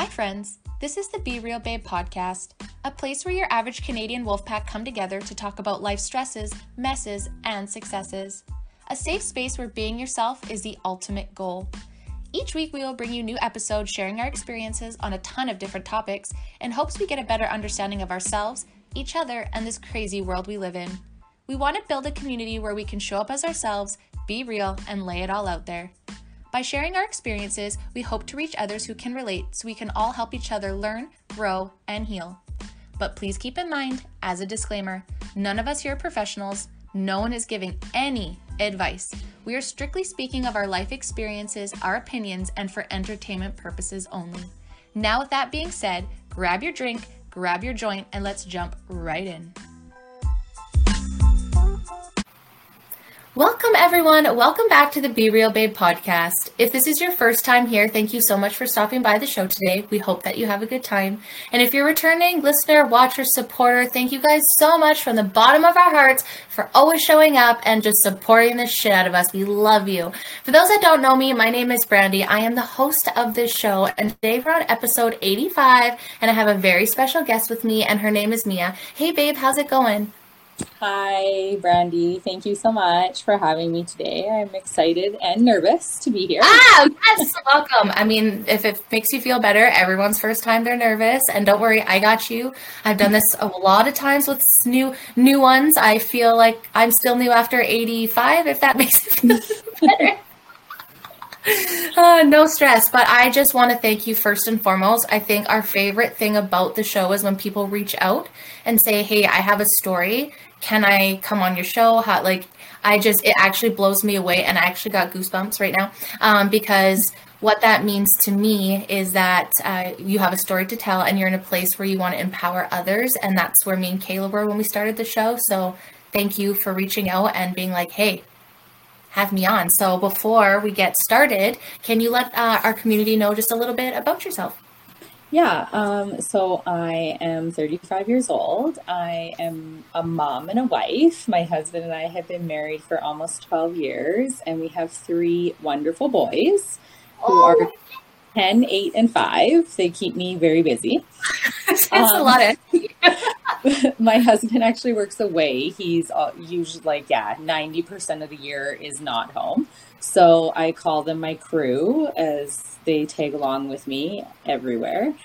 Hi, friends. This is the Be Real Babe podcast, a place where your average Canadian wolfpack come together to talk about life stresses, messes, and successes. A safe space where being yourself is the ultimate goal. Each week, we will bring you new episodes sharing our experiences on a ton of different topics in hopes we get a better understanding of ourselves, each other, and this crazy world we live in. We want to build a community where we can show up as ourselves, be real, and lay it all out there. By sharing our experiences, we hope to reach others who can relate so we can all help each other learn, grow, and heal. But please keep in mind, as a disclaimer, none of us here are professionals, no one is giving any advice. We are strictly speaking of our life experiences, our opinions, and for entertainment purposes only. Now, with that being said, grab your drink, grab your joint, and let's jump right in. Welcome, everyone. Welcome back to the Be Real Babe podcast. If this is your first time here, thank you so much for stopping by the show today. We hope that you have a good time. And if you're returning listener, watcher, supporter, thank you guys so much from the bottom of our hearts for always showing up and just supporting the shit out of us. We love you. For those that don't know me, my name is Brandy. I am the host of this show, and today we're on episode 85, and I have a very special guest with me, and her name is Mia. Hey, babe, how's it going? Hi, Brandy. Thank you so much for having me today. I'm excited and nervous to be here. Ah, yes, welcome. I mean, if it makes you feel better, everyone's first time they're nervous, and don't worry, I got you. I've done this a lot of times with new new ones. I feel like I'm still new after 85. If that makes it feel better. Uh, no stress, but I just want to thank you first and foremost. I think our favorite thing about the show is when people reach out and say, "Hey, I have a story. Can I come on your show?" How like I just it actually blows me away, and I actually got goosebumps right now um, because what that means to me is that uh, you have a story to tell, and you're in a place where you want to empower others, and that's where me and Kayla were when we started the show. So thank you for reaching out and being like, "Hey, have me on. So before we get started, can you let uh, our community know just a little bit about yourself? Yeah, um, so I am 35 years old. I am a mom and a wife. My husband and I have been married for almost 12 years, and we have three wonderful boys who oh. are 10, 8, and 5. They keep me very busy. That's um, a lot of. my husband actually works away. He's uh, usually like, yeah, 90% of the year is not home. So I call them my crew as they tag along with me everywhere.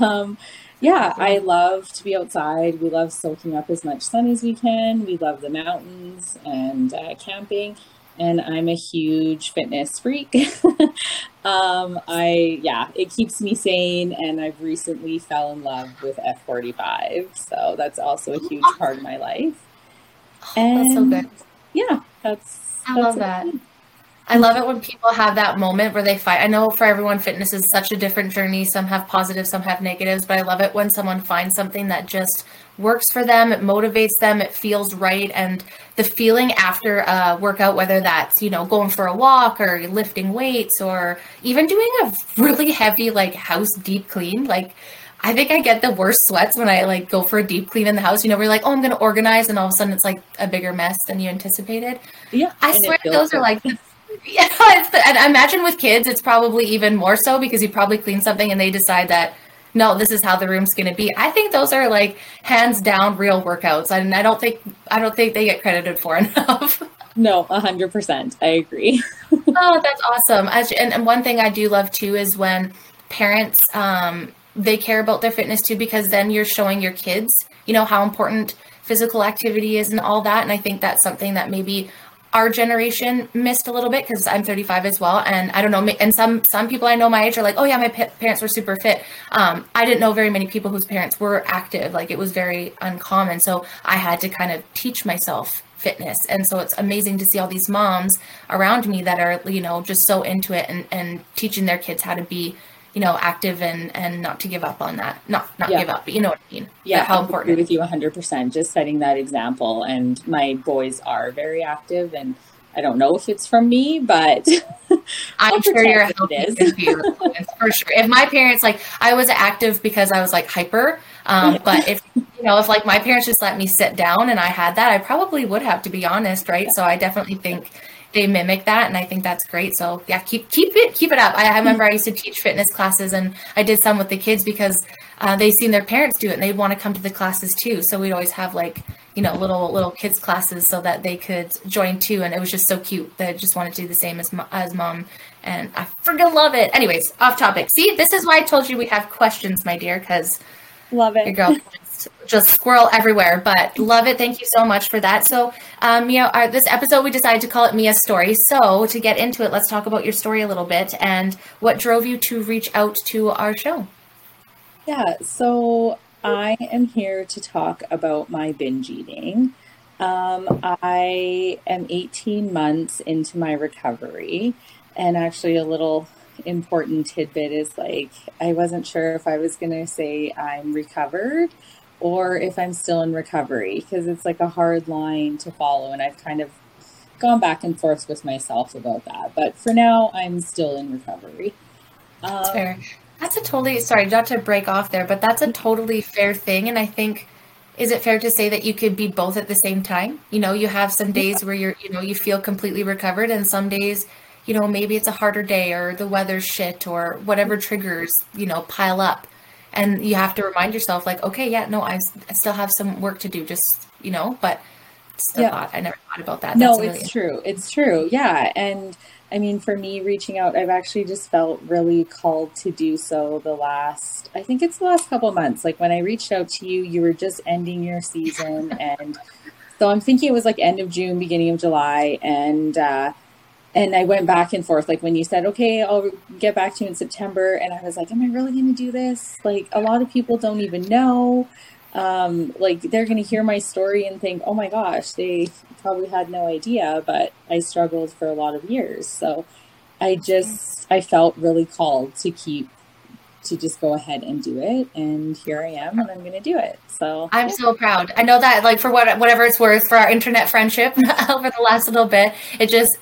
Um, yeah, I love to be outside. We love soaking up as much sun as we can. We love the mountains and uh, camping and I'm a huge fitness freak. um, I yeah, it keeps me sane, and I've recently fell in love with F45, so that's also a huge part of my life. And that's so good. Yeah, that's. I that's love that. I love it when people have that moment where they fight. I know for everyone, fitness is such a different journey. Some have positives, some have negatives, but I love it when someone finds something that just works for them, it motivates them, it feels right. And the feeling after a workout, whether that's, you know, going for a walk or lifting weights or even doing a really heavy, like house deep clean, like, I think I get the worst sweats when I like go for a deep clean in the house. You know, we're like, oh, I'm going to organize, and all of a sudden it's like a bigger mess than you anticipated. Yeah, I swear those good. are like yeah, and I imagine with kids, it's probably even more so because you probably clean something and they decide that no, this is how the room's going to be. I think those are like hands down real workouts, and I don't think I don't think they get credited for enough. No, hundred percent. I agree. oh, that's awesome. As, and, and one thing I do love too is when parents um, they care about their fitness too, because then you're showing your kids, you know, how important physical activity is and all that. And I think that's something that maybe our generation missed a little bit because I'm 35 as well, and I don't know. And some some people I know my age are like, oh yeah, my p- parents were super fit. Um, I didn't know very many people whose parents were active. Like it was very uncommon, so I had to kind of teach myself fitness and so it's amazing to see all these moms around me that are you know just so into it and and teaching their kids how to be you know, active and and not to give up on that. Not not yeah. give up, but you know what I mean. Yeah, how important. With you 100. percent Just setting that example, and my boys are very active, and I don't know if it's from me, but I'm sure you're healthy for sure. If my parents like, I was active because I was like hyper. Um, but if you know, if like my parents just let me sit down and I had that, I probably would have to be honest, right? So I definitely think they mimic that and I think that's great. So yeah, keep keep it keep it up. I, I remember I used to teach fitness classes and I did some with the kids because uh, they seen their parents do it and they'd want to come to the classes too. So we'd always have like you know little little kids classes so that they could join too and it was just so cute they just wanted to do the same as as mom and i freaking love it anyways off topic see this is why i told you we have questions my dear because love it your girl just squirrel everywhere but love it. Thank you so much for that. So um mia our, this episode we decided to call it mia's story. So to get into it let's talk about your story a little bit and what drove you to reach out to our show. Yeah so I am here to talk about my binge eating. Um, I am 18 months into my recovery, and actually, a little important tidbit is like, I wasn't sure if I was going to say I'm recovered or if I'm still in recovery because it's like a hard line to follow, and I've kind of gone back and forth with myself about that. But for now, I'm still in recovery. Um, fair. That's a totally sorry, not to break off there, but that's a totally fair thing. And I think is it fair to say that you could be both at the same time? You know, you have some days where you're, you know, you feel completely recovered and some days, you know, maybe it's a harder day or the weather's shit or whatever triggers, you know, pile up. And you have to remind yourself like, okay, yeah, no, I, I still have some work to do, just, you know, but still yeah. thought, I never thought about that. No, That's it's true. It's true. Yeah. And I mean, for me, reaching out, I've actually just felt really called to do so the last, I think it's the last couple months. Like when I reached out to you, you were just ending your season. And so I'm thinking it was like end of June, beginning of July. And, uh, and I went back and forth. Like when you said, okay, I'll get back to you in September. And I was like, am I really going to do this? Like a lot of people don't even know um, like they're going to hear my story and think, oh my gosh, they probably had no idea, but I struggled for a lot of years. So I just, I felt really called to keep, to just go ahead and do it. And here I am and I'm going to do it. So I'm so proud. I know that like for what, whatever it's worth for our internet friendship over the last little bit, it just,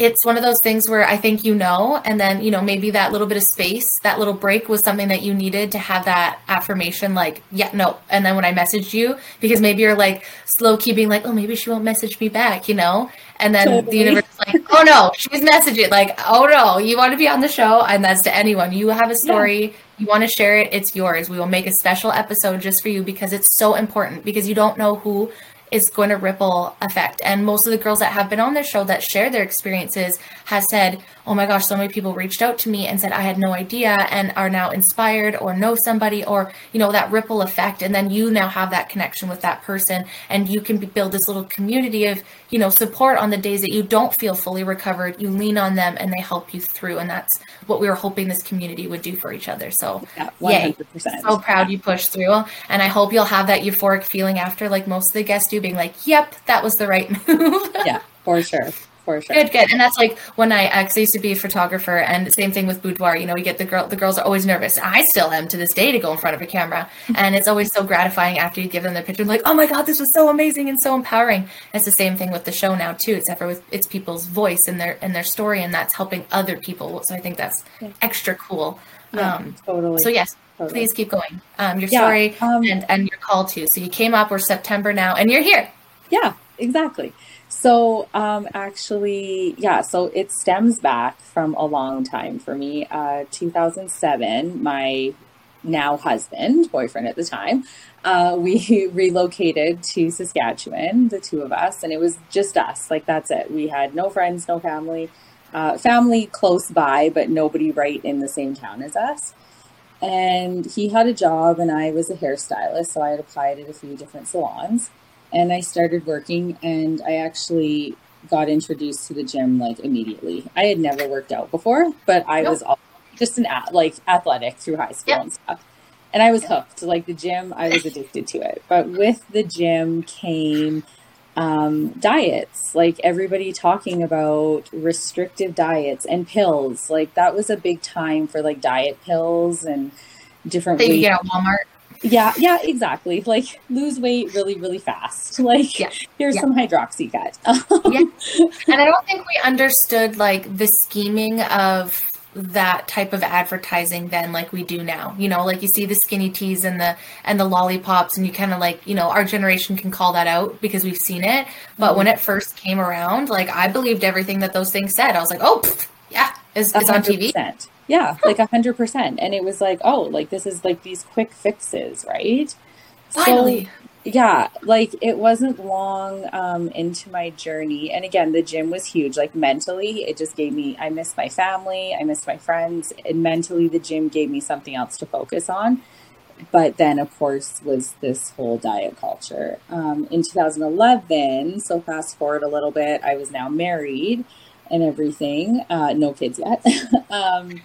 it's one of those things where I think you know, and then, you know, maybe that little bit of space, that little break was something that you needed to have that affirmation, like, yeah, no. And then when I messaged you, because maybe you're like slow keeping, like, oh, maybe she won't message me back, you know? And then totally. the universe is like, oh no, she's messaging, like, oh no, you want to be on the show. And that's to anyone. You have a story, yeah. you want to share it, it's yours. We will make a special episode just for you because it's so important because you don't know who is going to ripple effect. And most of the girls that have been on this show that share their experiences have said, oh my gosh, so many people reached out to me and said I had no idea and are now inspired or know somebody or, you know, that ripple effect. And then you now have that connection with that person and you can build this little community of, you know, support on the days that you don't feel fully recovered. You lean on them and they help you through. And that's what we were hoping this community would do for each other. So, yeah, 100%. Yay. so proud you pushed through. And I hope you'll have that euphoric feeling after, like most of the guests do, being like, yep, that was the right move. yeah, for sure for sure. Good, good. And that's like when I actually used to be a photographer, and same thing with boudoir. You know, you get the girl. The girls are always nervous. I still am to this day to go in front of a camera, and it's always so gratifying after you give them the picture. Like, oh my god, this was so amazing and so empowering. it's the same thing with the show now too, except for with it's people's voice and their and their story, and that's helping other people. So I think that's yeah. extra cool. Yeah, um, totally. So yes, totally. please keep going. Um, your yeah, story um, and and your call too. So you came up. We're September now, and you're here. Yeah, exactly. So, um, actually, yeah, so it stems back from a long time for me. Uh, 2007, my now husband, boyfriend at the time, uh, we relocated to Saskatchewan, the two of us, and it was just us. Like, that's it. We had no friends, no family, uh, family close by, but nobody right in the same town as us. And he had a job, and I was a hairstylist, so I had applied at a few different salons and I started working and I actually got introduced to the gym like immediately. I had never worked out before, but I nope. was all, just an like athletic through high school yep. and stuff. And I was hooked. Like the gym, I was addicted to it. But with the gym came um, diets, like everybody talking about restrictive diets and pills. Like that was a big time for like diet pills and different. You get at Walmart. Yeah, yeah, exactly. Like lose weight really, really fast. Like yeah. here's yeah. some hydroxycut. yeah. And I don't think we understood like the scheming of that type of advertising then like we do now you know like you see the skinny teas and the and the lollipops and you kind of like you know our generation can call that out because we've seen it but mm-hmm. when it first came around like i believed everything that those things said i was like oh pff, yeah it's, it's on tv yeah like a hundred percent. And it was like oh like this is like these quick fixes right? Finally. So, yeah like it wasn't long um into my journey. And again the gym was huge. Like mentally it just gave me i missed my family i missed my friends. And mentally the gym gave me something else to focus on. But then of course was this whole diet culture. Um, in 2011 so fast forward a little bit i was now married and everything. Uh, no kids yet. Um,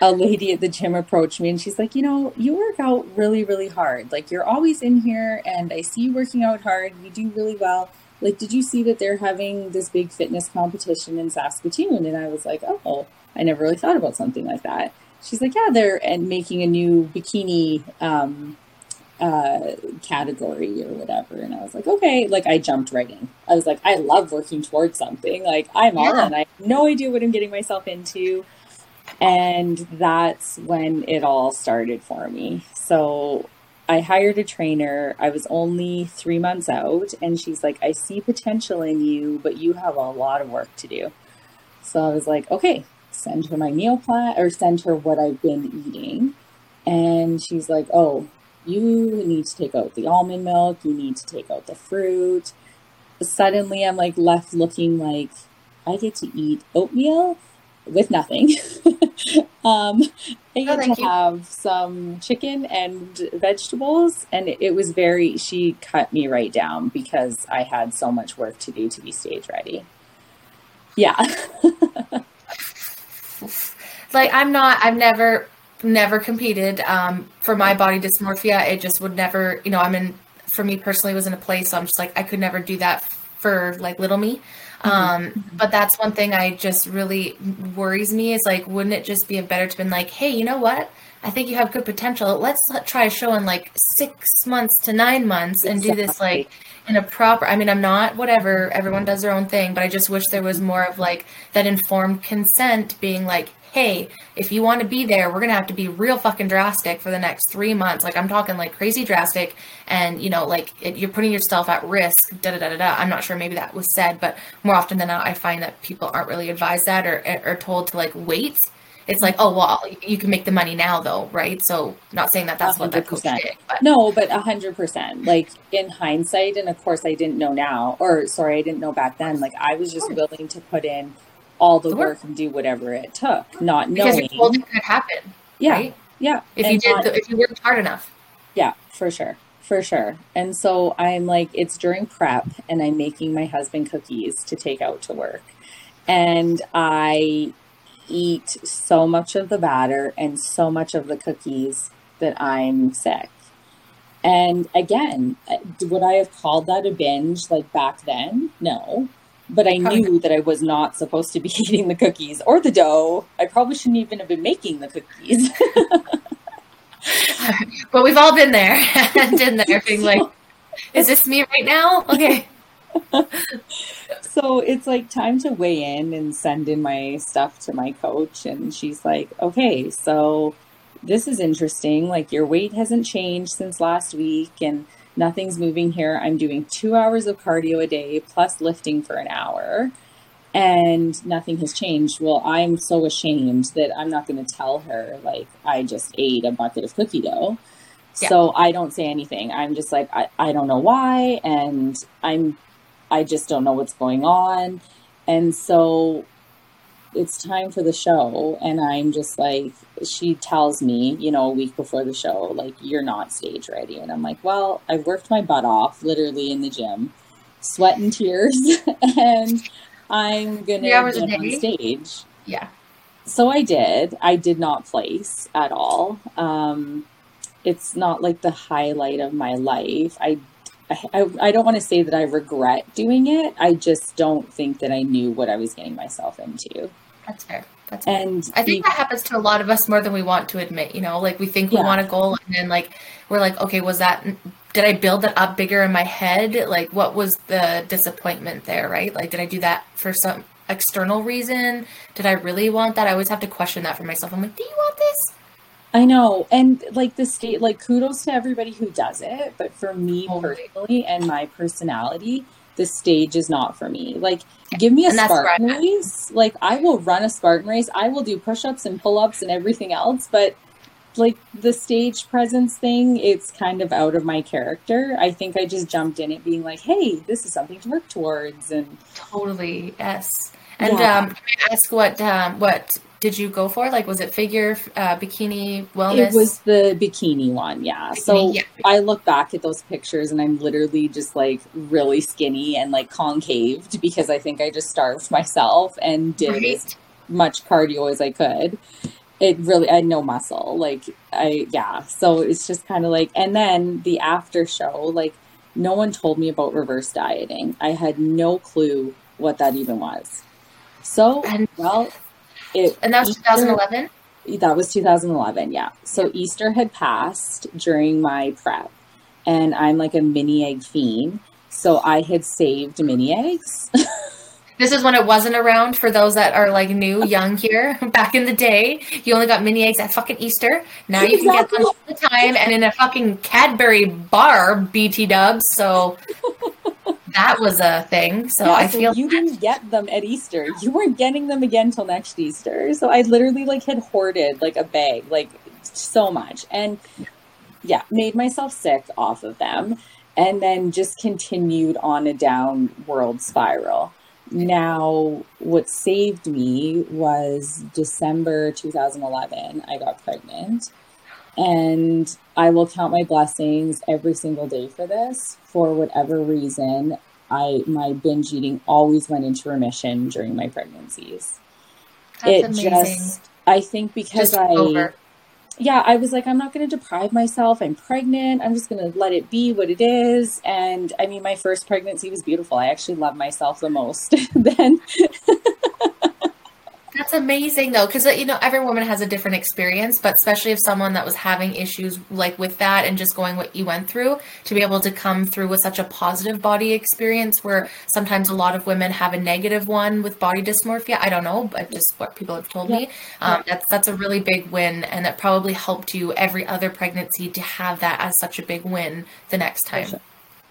a lady at the gym approached me and she's like, you know, you work out really, really hard. Like you're always in here and I see you working out hard. You do really well. Like, did you see that they're having this big fitness competition in Saskatoon? And I was like, oh, I never really thought about something like that. She's like, yeah, they're and making a new bikini um, uh, category or whatever. And I was like, okay, like I jumped right in. I was like, I love working towards something. Like I'm yeah. all in. I have no idea what I'm getting myself into. And that's when it all started for me. So I hired a trainer. I was only three months out, and she's like, I see potential in you, but you have a lot of work to do. So I was like, okay, send her my meal plan or send her what I've been eating. And she's like, oh, you need to take out the almond milk, you need to take out the fruit. Suddenly, I'm like left looking like I get to eat oatmeal with nothing. um, I oh, to you. have some chicken and vegetables, and it, it was very. She cut me right down because I had so much work to do to be stage ready. Yeah. like I'm not. I've never never competed um, for my body dysmorphia. It just would never. You know, I'm in. For me personally, was in a place. So I'm just like I could never do that for like little me. Mm-hmm. Um, but that's one thing I just really worries me is like, wouldn't it just be better to been like, hey, you know what? I think you have good potential. Let's try a show in like six months to nine months and exactly. do this like in a proper. I mean, I'm not whatever. Everyone does their own thing, but I just wish there was more of like that informed consent, being like, hey, if you want to be there, we're going to have to be real fucking drastic for the next three months. Like, I'm talking like crazy drastic. And, you know, like it, you're putting yourself at risk, da da da da da. I'm not sure maybe that was said, but more often than not, I find that people aren't really advised that or, or told to like wait. It's like, oh, well, you can make the money now, though, right? So, not saying that that's 100%. what that coach did. But. No, but 100%. Like, in hindsight, and of course, I didn't know now, or sorry, I didn't know back then. Like, I was just willing to put in all the work and do whatever it took, not because knowing. Because it could happen. Yeah. Right? Yeah. If and you did, not, the, if you worked hard enough. Yeah, for sure. For sure. And so I'm like, it's during prep and I'm making my husband cookies to take out to work. And I eat so much of the batter and so much of the cookies that I'm sick. And again, uh, would I have called that a binge like back then? No but I knew that I was not supposed to be eating the cookies or the dough. I probably shouldn't even have been making the cookies. but we've all been there and in there being like, is this me right now? Okay. so it's like time to weigh in and send in my stuff to my coach. And she's like, okay, so this is interesting. Like your weight hasn't changed since last week. And nothing's moving here. I'm doing two hours of cardio a day plus lifting for an hour and nothing has changed. Well, I'm so ashamed that I'm not going to tell her, like, I just ate a bucket of cookie dough. Yeah. So I don't say anything. I'm just like, I, I don't know why. And I'm, I just don't know what's going on. And so it's time for the show and i'm just like she tells me you know a week before the show like you're not stage ready. And i'm like well i've worked my butt off literally in the gym sweat and tears and i'm gonna get on stage. Yeah. So i did. I did not place at all. Um it's not like the highlight of my life. I I, I don't want to say that I regret doing it. I just don't think that I knew what I was getting myself into. That's fair. That's fair. and I think that happens to a lot of us more than we want to admit. You know, like we think we yeah. want a goal, and then like we're like, okay, was that? Did I build that up bigger in my head? Like, what was the disappointment there? Right? Like, did I do that for some external reason? Did I really want that? I always have to question that for myself. I'm like, do you want this? I know. And like the state, like kudos to everybody who does it. But for me personally and my personality, the stage is not for me. Like, give me a And Spartan race. Like, I will run a Spartan race. I will do push ups and pull ups and everything else. But like the stage presence thing, it's kind of out of my character. I think I just jumped in it being like, hey, this is something to work towards. And Totally, yes. And Yeah. um, can I ask what um, what did you go for? Like, was it figure, uh, bikini, wellness? It was the bikini one, yeah. So yeah. I look back at those pictures and I'm literally just like really skinny and like concaved because I think I just starved myself and did as much cardio as I could. It really, I had no muscle. Like, I, yeah. So it's just kind of like, and then the after show, like, no one told me about reverse dieting. I had no clue what that even was. So, And- well, it, And that was 2011. that was 2011, yeah. So Easter had passed during my prep, and I'm like a mini egg fiend. So I had saved mini eggs. This is when it wasn't around for those that are like new, young here. Back in the day, you only got mini eggs at fucking Easter. Now you can get them all the time and in a fucking Cadbury bar, BT dubs. So that was a thing. So Yeah, I so feel you didn't get them at Easter. You weren't getting them again till next Easter. So I literally like had hoarded like a bag, like so much, and yeah, made myself sick off of them, and then just continued on a downward spiral. Now, what saved me was December 2011. I got pregnant. And I will count my blessings every single day for this. For whatever reason, I my binge eating always went into remission during my pregnancies. that's it amazing. just I think because Just I over. yeah, I was like, I'm not going to deprive myself. I'm pregnant. I'm just going to let it be what it is. And I mean, my first pregnancy was beautiful. I actually love myself the most then. That's amazing though, because you know every woman has a different experience, but especially if someone that was having issues like with that and just going what you went through, to be able to come through with such a positive body experience, where sometimes a lot of women have a negative one with body dysmorphia. I don't know, but just what people have told me. Um, that's that's a really big win, and that probably helped you every other pregnancy to have that as such a big win the next time.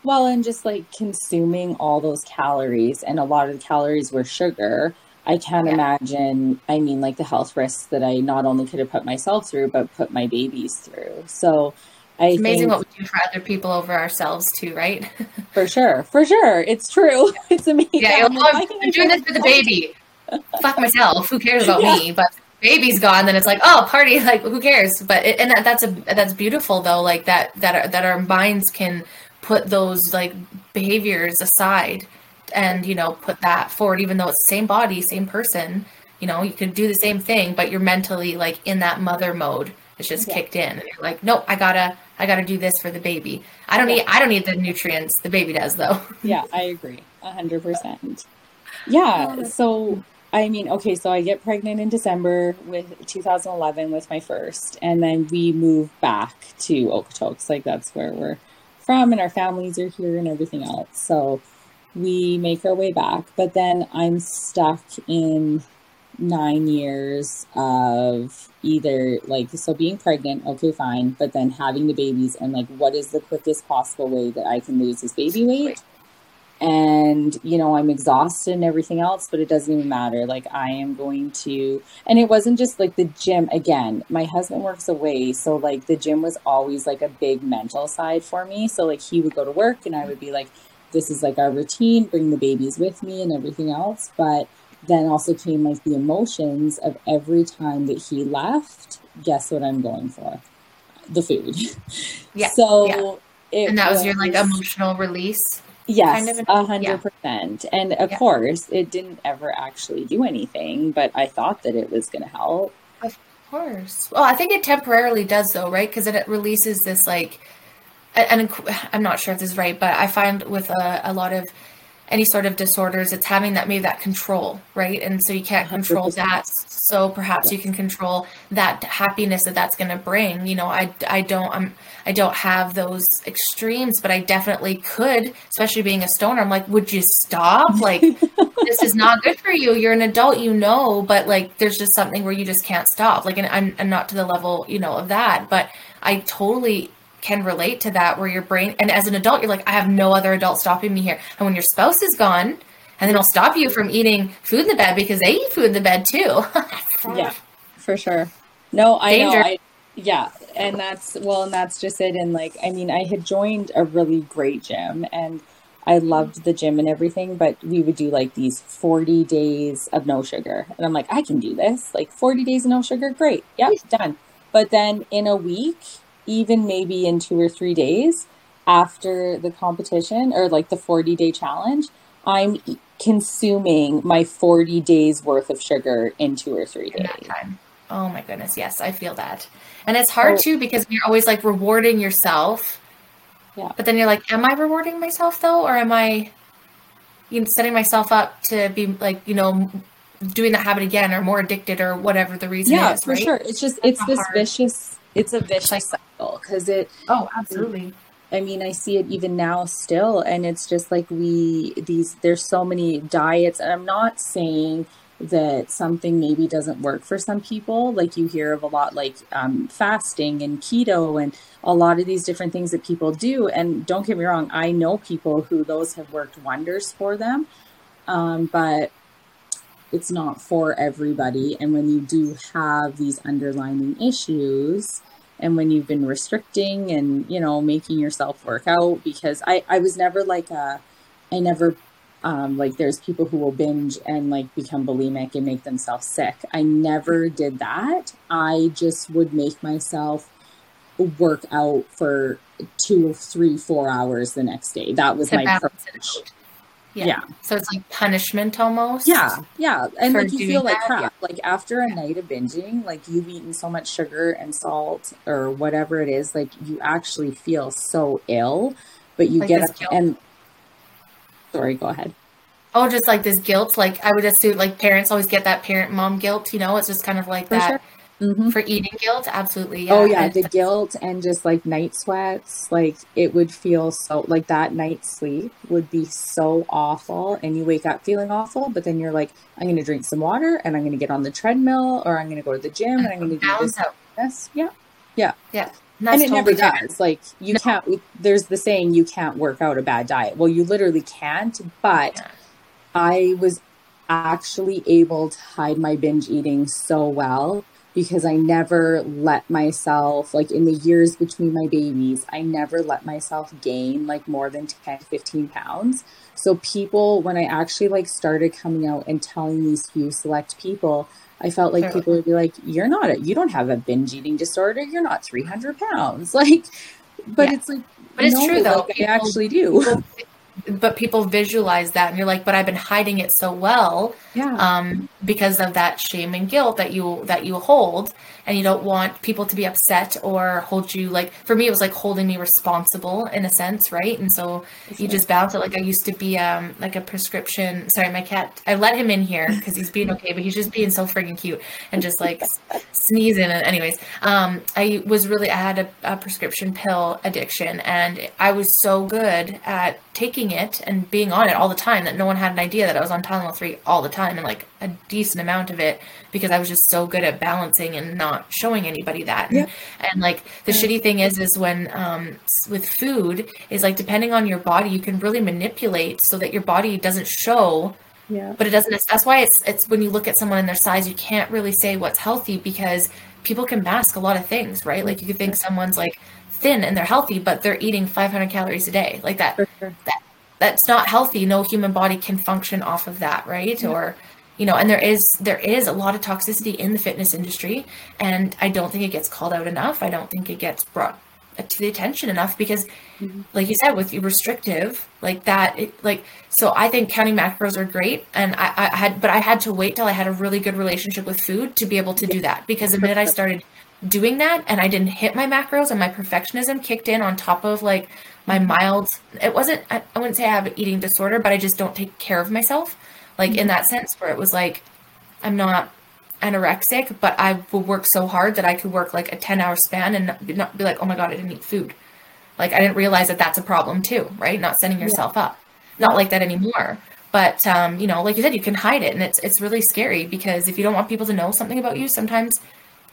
Well, and just like consuming all those calories, and a lot of the calories were sugar. I can't Yeah. imagine, I mean, like the health risks that I not only could have put myself through, but put my babies through. So I It's amazing think what we do for other people over ourselves too, right? for sure, for sure, it's true. It's amazing. Yeah, I'm like, I'm, I'm doing this for the baby. Fuck myself. Who cares about Yeah. me? But baby's gone, then it's like, oh, party. Like, who cares? But it, and that, that's a that's beautiful though. Like that that our, that our minds can put those like behaviors aside, and you know put that forward, even though it's the same body, same person. You know, you could do the same thing, but you're mentally like in that mother mode. It's just Yeah. kicked in, and you're like, nope, I gotta I gotta do this for the baby. I don't Yeah. need I don't need the nutrients. The baby does though. Yeah, I agree. A hundred percent. Oh, Yeah. Um, so I mean, okay, so I get pregnant in December with 2011 with my first, and then we move back to Okotoks. Like that's where we're from, and our families are here and everything else. So we make our way back, but then I'm stuck in nine years of either like so being pregnant okay fine but then having the babies and like what is the quickest possible way that i can lose this baby weight? And you know i'm exhausted and everything else but it doesn't even matter. Like i am going to and it wasn't just like the gym. Again my husband works away so like the gym was always like a big mental side for me. So like he would go to work and i would be like this is like our routine bring the babies with me and everything else but then also came like the emotions of every time that he left guess what i'm going for the food Yeah, so it and that was your like emotional release. Yes, kind of a hundred percent. And of Yeah. course, it didn't ever actually do anything, but I thought that it was going to help. Of course. Well, I think it temporarily does though, right? Because it releases this like, and I'm not sure if this is right, but I find with a, a lot of any sort of disorders, it's having that maybe that control, right? And so you can't control 100%. that. So perhaps you can control that happiness that that's going to bring. You know, I, I don't, I'm, I don't have those extremes, but I definitely could, especially being a stoner. I'm like, would you stop? Like, this is not good for you. You're an adult, you know, but like, there's just something where you just can't stop. Like, and I'm, I'm not to the level, you know, of that, but I totally can relate to that where your brain and as an adult you're like I have no other adult stopping me here. And when your spouse is gone, and then it'll stop you from eating food in the bed because they eat food in the bed too. yeah, for sure. No, I Danger. know. I, yeah, and that's well, and that's just it. And like, I mean, I had joined a really great gym, and I loved the gym and everything, but we would do like these 40 days of no sugar. And I'm like, I can do this. Like 40 days of no sugar, great. Yep, done. But then in a week, even maybe in two or three days after the competition or like the 40 day challenge, I'm consuming my 40 days worth of sugar in two or three days. Oh my goodness. Yes, I feel that. And it's hard too because you're always like rewarding yourself. Yeah. But then you're like, am I rewarding myself though? Or am I you know, setting myself up to be like, you know, doing that habit again or more addicted or whatever the reason yeah, is. for right? sure. It's just, That's it's this hard. vicious, it's a vicious cycle because it, oh, absolutely. I mean, I see it even now still. And it's just like we, these, there's so many diets. And I'm not saying that something maybe doesn't work for some people. Like you hear of a lot, like um, fasting and keto and a lot of these different things that people do. And don't get me wrong, I know people who those have worked wonders for them. Um, but it's not for everybody. And when you do have these underlining issues, and when you've been restricting and you know making yourself work out because i i was never like a i never um like there's people who will binge and like become bulimic and make themselves sick. I never did that. I just would make myself work out for two or three four hours the next day. That was my approach yeah. yeah. So it's like punishment almost. Yeah. Yeah. And like you feel like crap. Like after a night of binging, like you've eaten so much sugar and salt or whatever it is, like you actually feel so ill, but you like get up guilt. and sorry, go ahead. Oh, just like this guilt. Like I would assume like parents always get that parent mom guilt, you know, it's just kind of like For that. Sure Mm-hmm. For eating guilt, absolutely. Yeah. Oh yeah, the guilt and just like night sweats, like it would feel so like that night sleep would be so awful, and you wake up feeling awful, but then you're like, I'm going to drink some water, and I'm going to get on the treadmill, or I'm going to go to the gym, and I'm going to do this. This, yeah, yeah, yeah. And, and it totally never does. Like you no. can't. There's the saying, you can't work out a bad diet. Well, you literally can't. But yeah. I was actually able to hide my binge eating so well because I never let myself, like in the years between my babies, I never let myself gain like more than 10, 15 pounds. So people, when I actually like started coming out and telling these few select people, I felt like people would be like, you're not, a, you don't have a binge eating disorder. You're not 300 pounds. Like, but yeah. it's like, but it's no, true though. Like, people, I actually do. People, but people visualize that and you're like but i've been hiding it so well yeah. um, because of that shame and guilt that you that you hold and you don't want people to be upset or hold you like for me it was like holding me responsible in a sense right? And so you just balance it. Like i used to be um like a prescription sorry my cat i let him in here because he's being okay but he's just being so freaking cute and just like sneezing and anyways. Um i was really i had a, a prescription pill addiction and i was so good at taking it and being on it all the time that no one had an idea that i was on tylenol 3 all the time and like a decent amount of it because I was just so good at balancing and not showing anybody that. And, and like the yeah. shitty thing is, is when um, with food is like depending on your body, you can really manipulate so that your body doesn't show. Yeah. But it doesn't. That's why it's it's when you look at someone and their size, you can't really say what's healthy because people can mask a lot of things, right? Like you could think someone's like thin and they're healthy, but they're eating 500 calories a day, like that. Sure. That that's not healthy. No human body can function off of that, right? Yeah. Or you know and there is there is a lot of toxicity in the fitness industry and i don't think it gets called out enough i don't think it gets brought to the attention enough because mm-hmm. like you said with you restrictive like that it, like so i think counting macros are great and I, I had but i had to wait till i had a really good relationship with food to be able to do that because the minute i started doing that and i didn't hit my macros and my perfectionism kicked in on top of like my mild it wasn't I, I wouldn't say I have an eating disorder, but I just don't take care of myself. Like in that sense where it was like I'm not anorexic, but I will work so hard that I could work like a 10 hour span and not, not be like, oh my God, I didn't eat food. Like I didn't realize that that's a problem too, right? Not setting yourself yeah. up. Not like that anymore. But um, you know, like you said, you can hide it, and it's it's really scary because if you don't want people to know something about you, sometimes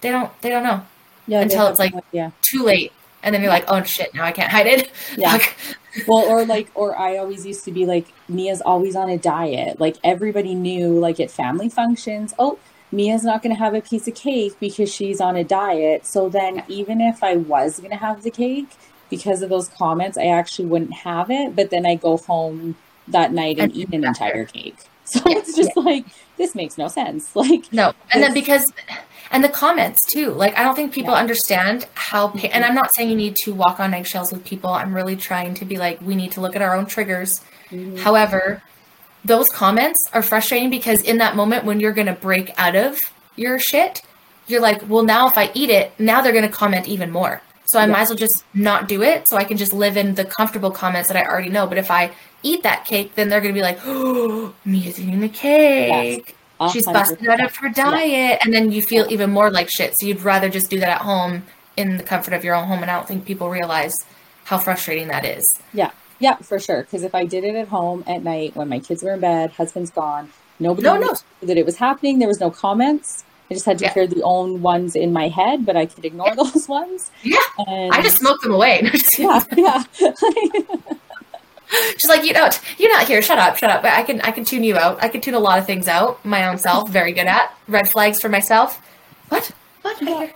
they don't they don't know. Yeah. Until it's like yeah. too late, and then you're like, oh shit, now I can't hide it. Yeah. well, or like, or I always used to be like, Mia's always on a diet. Like everybody knew, like at family functions, oh, Mia's not going to have a piece of cake because she's on a diet. So then, even if I was going to have the cake, because of those comments, I actually wouldn't have it. But then I go home that night and, eat an entire cake. So yeah, it's just yeah. like this makes no sense. Like no, and then because and the comments too. Like I don't think people yeah. understand how. And mm-hmm. I'm not saying you need to walk on eggshells with people. I'm really trying to be like we need to look at our own triggers. Mm-hmm. However, those comments are frustrating because in that moment when you're going to break out of your shit, you're like, well, now if I eat it, now they're going to comment even more. So I yeah. might as well just not do it so I can just live in the comfortable comments that I already know. But if I eat that cake, then they're going to be like, oh, Mia's eating the cake. Yes. She's busting out of her diet. Yeah. And then you feel even more like shit. So you'd rather just do that at home in the comfort of your own home. And I don't think people realize how frustrating that is. Yeah. Yeah, for sure. Because if I did it at home at night when my kids were in bed, husband's gone, nobody no, no. that it was happening. There was no comments I just had to yeah. hear the own ones in my head, but I could ignore yeah. those ones. Yeah. And I just smoked them away. yeah, yeah. She's like, you know, you're not here. Shut up, shut up. I can, I can tune you out. I can tune a lot of things out. My own self, very good at red flags for myself. What? What? I hear,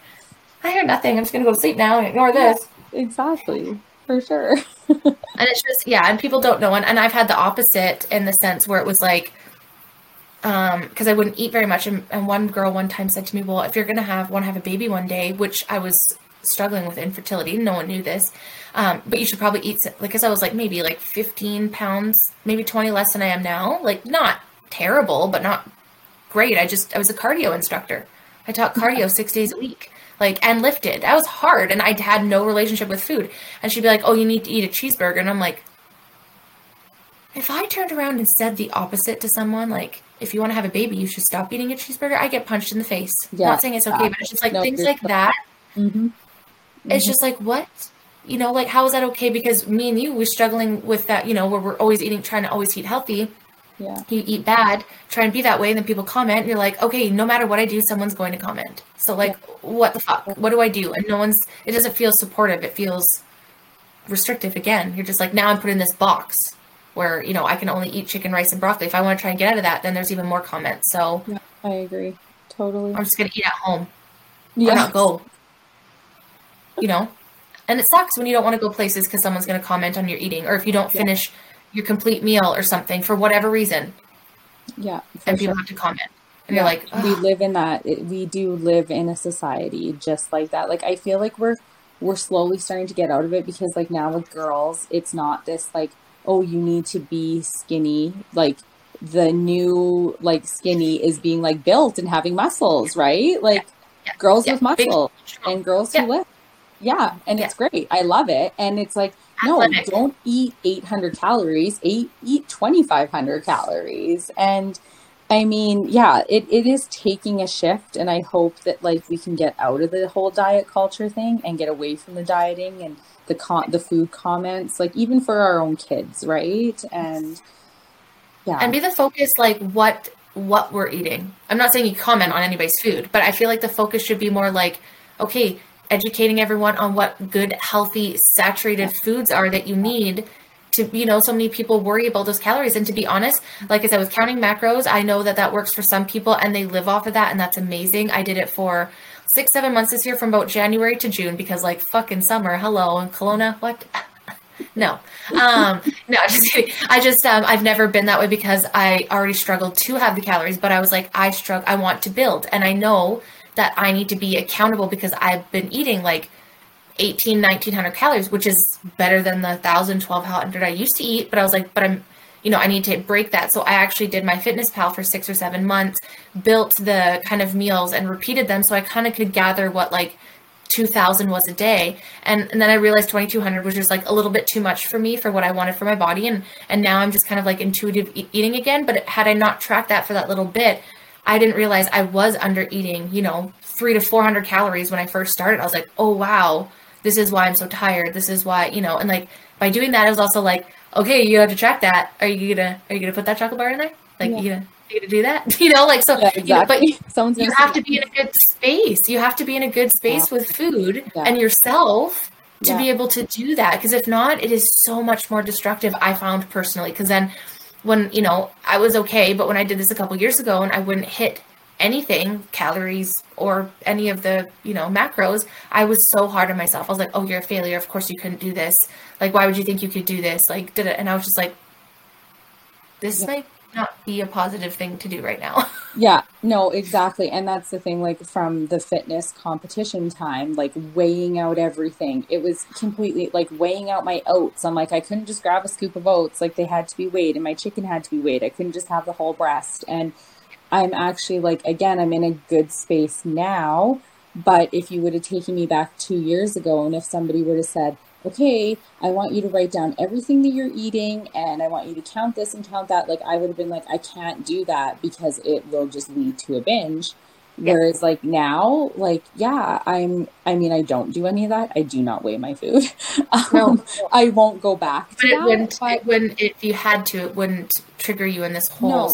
I hear nothing. I'm just gonna go to sleep now and ignore this. exactly, for sure. and it's just, yeah, and people don't know. And, and I've had the opposite in the sense where it was like, um because i wouldn't eat very much. And, and one girl one time said to me well if you're gonna have want to have a baby one day which i was struggling with infertility no one knew this um but you should probably eat like because i was like maybe like 15 pounds maybe 20 less than i am now. Like not terrible but not great. I just i was a cardio instructor. I taught cardio six days a week like and lifted that was hard and i had no relationship with food and she'd be like oh you need to eat a cheeseburger and i'm like if i turned around and said the opposite to someone like if you want to have a baby, you should stop eating a cheeseburger. I get punched in the face. Yeah. Not saying it's okay, but it's just like no, things like that. Mm-hmm. Mm-hmm. It's just like, what? You know, like, how is that okay? Because me and you, we're struggling with that, you know, where we're always eating, trying to always eat healthy. Yeah. You eat bad, try and be that way, and then people comment, and you're like, okay, no matter what I do, someone's going to comment. So, like, yeah. what the fuck? What do I do? And no one's, it doesn't feel supportive. It feels restrictive again. You're just like, now I'm put in this box where you know I can only eat chicken, rice, and broccoli. If I want to try and get out of that, then there's even more comments. So yeah, I agree totally. I'm just gonna eat at home. Yeah. Or not go. You know, and it sucks when you don't want to go places because someone's gonna comment on your eating, or if you don't yeah. Your complete meal or something for whatever reason. Yeah, and people sure. have to comment. And yeah, you're like, Ugh. we live in that. We do live in a society just like that. Like I feel like we're we're slowly starting to get out of it because like now with girls, it's not this like oh, you need to be skinny. Like the new like skinny is being like built and having muscles, right? Like yeah. Yeah. girls with muscle and girls who lift. Yeah, and it's great. I love it. And it's like, no, don't eat 800 calories. Eat eat 2500 calories. And I mean, yeah, it, it is taking a shift and I hope that like we can get out of the whole diet culture thing and get away from the dieting and the con- the food comments, like even for our own kids, right? And yeah, and be the focus like what what we're eating. I'm not saying you comment on anybody's food, but I feel like the focus should be more like, okay, educating everyone on what good, healthy, saturated foods are that you need to, you know, so many people worry about those calories. And to be honest, like I said, with counting macros, I know that that works for some people and they live off of that, and that's amazing. I did it for six, seven months this year from about January to June because like fucking summer. Hello. And Kelowna, what? no. Um, no, I just kidding. I just, um, I've never been that way because I already struggled to have the calories, but I was like, I struggle, I want to build. And I know that I need to be accountable because I've been eating like 18, 1900 calories, which is better than the 1000, 1200 I used to eat. But I was like, but I'm, you know, I need to break that. So I actually did my fitness pal for six or seven months, built the kind of meals and repeated them so I kind of could gather what like 2000 was a day and and then i realized 2200 was just like a little bit too much for me for what i wanted for my body and and now i'm just kind of like intuitive e- eating again but had i not tracked that for that little bit i didn't realize i was under eating you know 3 to 400 calories when i first started i was like oh wow this is why i'm so tired this is why you know and like by doing that i was also like okay you have to track that are you gonna are you gonna put that chocolate bar in there like Yeah. you gonna you gonna do that you know like so Yeah, you know, but exactly. Someone's you have to be in a good space. You have to be in a good space with food Yeah. and yourself to Yeah. be able to do that. Because if not, it is so much more destructive. I found personally. Because then, when you know, I was okay, but when I did this a couple years ago and I wouldn't hit anything, calories or any of the you know macros, I was so hard on myself. I was like, "Oh, you're a failure. Of course you couldn't do this. Like, why would you think you could do this? Like, did it?" And I was just like, "This Yeah. might not be a positive thing to do right now." Yeah, no, exactly. And that's the thing, like from the fitness competition time, like weighing out everything. It was completely like weighing out my oats. I'm like, I couldn't just grab a scoop of oats, like they had to be weighed, and my chicken had to be weighed. I couldn't just have the whole breast. And I'm actually like, again, I'm in a good space now. But if you would have taken me back two years ago, and if somebody would have said, okay, I want you to write down everything that you're eating and I want you to count this and count that. Like, I would have been like, I can't do that because it will just lead to a binge. Yeah. Whereas, like, now, like, yeah, I'm, I mean, I don't do any of that. I do not weigh my food. No. Um, I won't go back But to it wouldn't. but- It wouldn't. If you had to, it wouldn't trigger you in this whole No.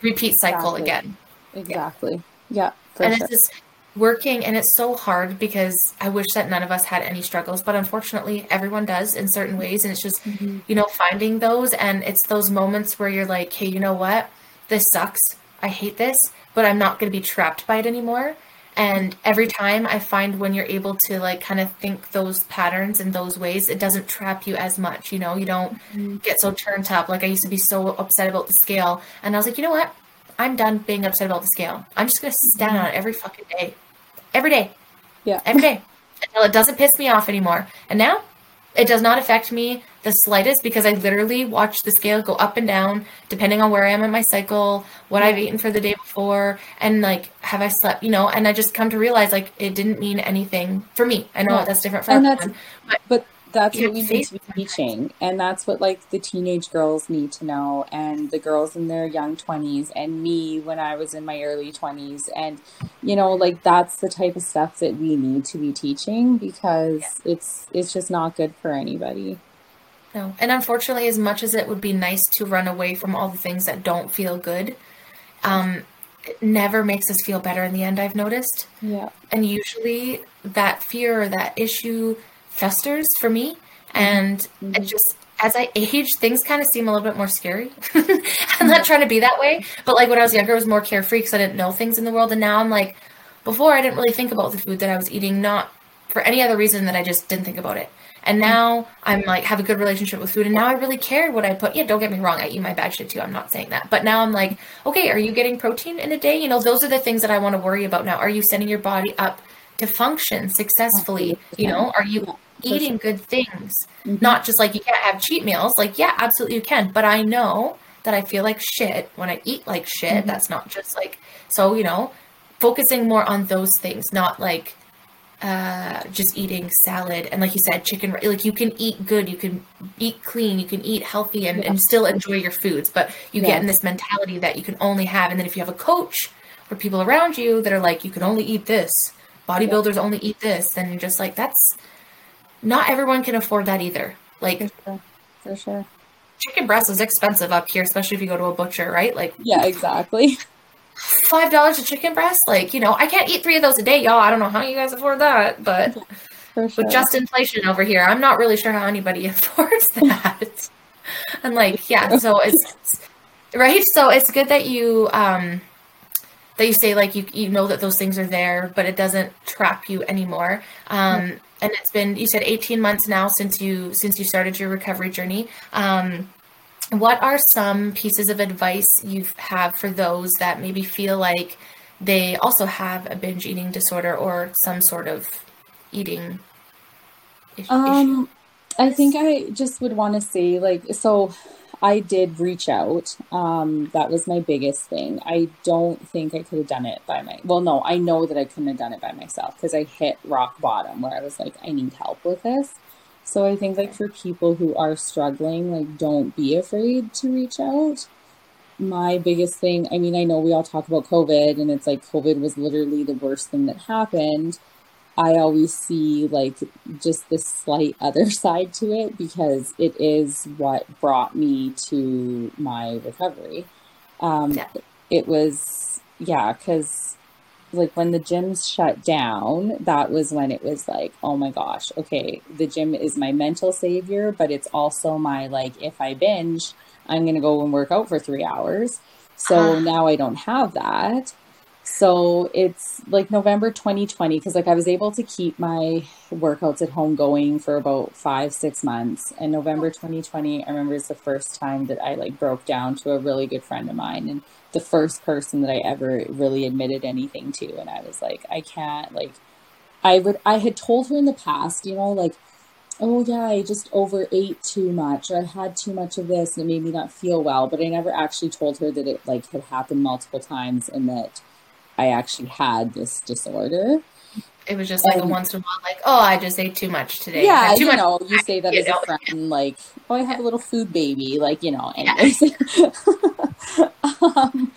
repeat cycle Exactly. again. exactly. Yeah, for and sure. it's just working, and it's so hard because I wish that none of us had any struggles, but unfortunately, everyone does in certain ways, and it's just Mm-hmm. you know finding those, and it's those moments where you're like, hey, you know what, this sucks. I hate this, but I'm not going to be trapped by it anymore. And every time I find when you're able to like kind of think those patterns in those ways, it doesn't trap you as much. You know, you don't Mm-hmm. get so turned up. Like I used to be so upset about the scale, and I was like, you know what? I'm done being upset about the scale. I'm just gonna stand on it mm-hmm. every fucking day, every day, Yeah. every day, until it doesn't piss me off anymore. And now, it does not affect me the slightest because I literally watch the scale go up and down depending on where I am in my cycle, what I've eaten for the day before, and like have I slept, you know. And I just come to realize like it didn't mean anything for me. I know Yeah. that's different for And everyone, but But that's what we need to be teaching. And that's what like the teenage girls need to know and the girls in their young 20s and me when I was in my early 20s. And, you know, like that's the type of stuff that we need to be teaching because it's it's just not good for anybody. No. And unfortunately, as much as it would be nice to run away from all the things that don't feel good, um, it never makes us feel better in the end, I've noticed. Yeah. And usually that fear or that issue festers for me. And it mm-hmm. just, as I age, things kind of seem a little bit more scary. I'm not mm-hmm. trying to be that way. But like when I was younger, I was more carefree because I didn't know things in the world. And now I'm like, before I didn't really think about the food that I was eating, not for any other reason that I just didn't think about it. And mm-hmm. now I'm like have a good relationship with food, and now I really care what I put. Yeah, don't get me wrong, I eat my bad shit too. I'm not saying that, but now I'm like, okay, are you getting protein in a day? You know, those are the things that I want to worry about now. Are you setting your body up to function successfully? You know, are you eating good things? Mhm. Not just like you can't have cheat meals. Like, yeah, absolutely you can, but I know that I feel like shit when I eat like shit. Mhm. That's not just like so. You know, focusing more on those things, not like uh, just eating salad and like you said, chicken. Like you can eat good, you can eat clean, you can eat healthy, and, and still enjoy your foods. But you get in this mentality that you can only have, and then if you have a coach or people around you that are like, you can only eat this, bodybuilders only eat this, then you're just like, that's not everyone can afford that either. Like For sure. For sure. chicken breast is expensive up here, especially if you go to a butcher, right? Like Yeah, exactly. five dollars a chicken breast. Like, you know, I can't eat three of those a day, y'all. I don't know how you guys afford that, but sure. with just inflation over here, I'm not really sure how anybody affords that. and like, yeah, so it's right. So it's good that you um that you say like you you know that those things are there, but it doesn't trap you anymore. Um and it's been you said 18 months now since you since you started your recovery journey. Um what are some pieces of advice you have for those that maybe feel like they also have a binge eating disorder or some sort of eating issue? Um, I think I just would want to say, like, so I did reach out. Um, that was my biggest thing. I don't think I could have done it by my. Well, no, I know that I couldn't have done it by myself because I hit rock bottom where I was like, I need help with this. So I think like for people who are struggling, like don't be afraid to reach out. My biggest thing, I mean, I know we all talk about COVID and it's like COVID was literally the worst thing that happened. I always see like just the slight other side to it because it is what brought me to my recovery. Um, yeah. It was, yeah, because like when the gyms shut down, that was when it was like, oh my gosh, okay, the gym is my mental savior, but it's also my like, if I binge, I'm going to go and work out for three hours. So uh. now I don't have that. So it's like November 2020 because like I was able to keep my workouts at home going for about five six months. And November 2020, I remember is the first time that I like broke down to a really good friend of mine and the first person that I ever really admitted anything to. And I was like, I can't like. I would I had told her in the past, you know, like oh yeah, I just overate too much or I had too much of this and it made me not feel well. But I never actually told her that it like had happened multiple times and that I actually had this disorder. It was just like and, a once in a while, like, oh, I just ate too much today. Yeah, you much know, you say that as know. a friend, like, oh, I have a little food baby, like, you know. Anyways. Yeah. um,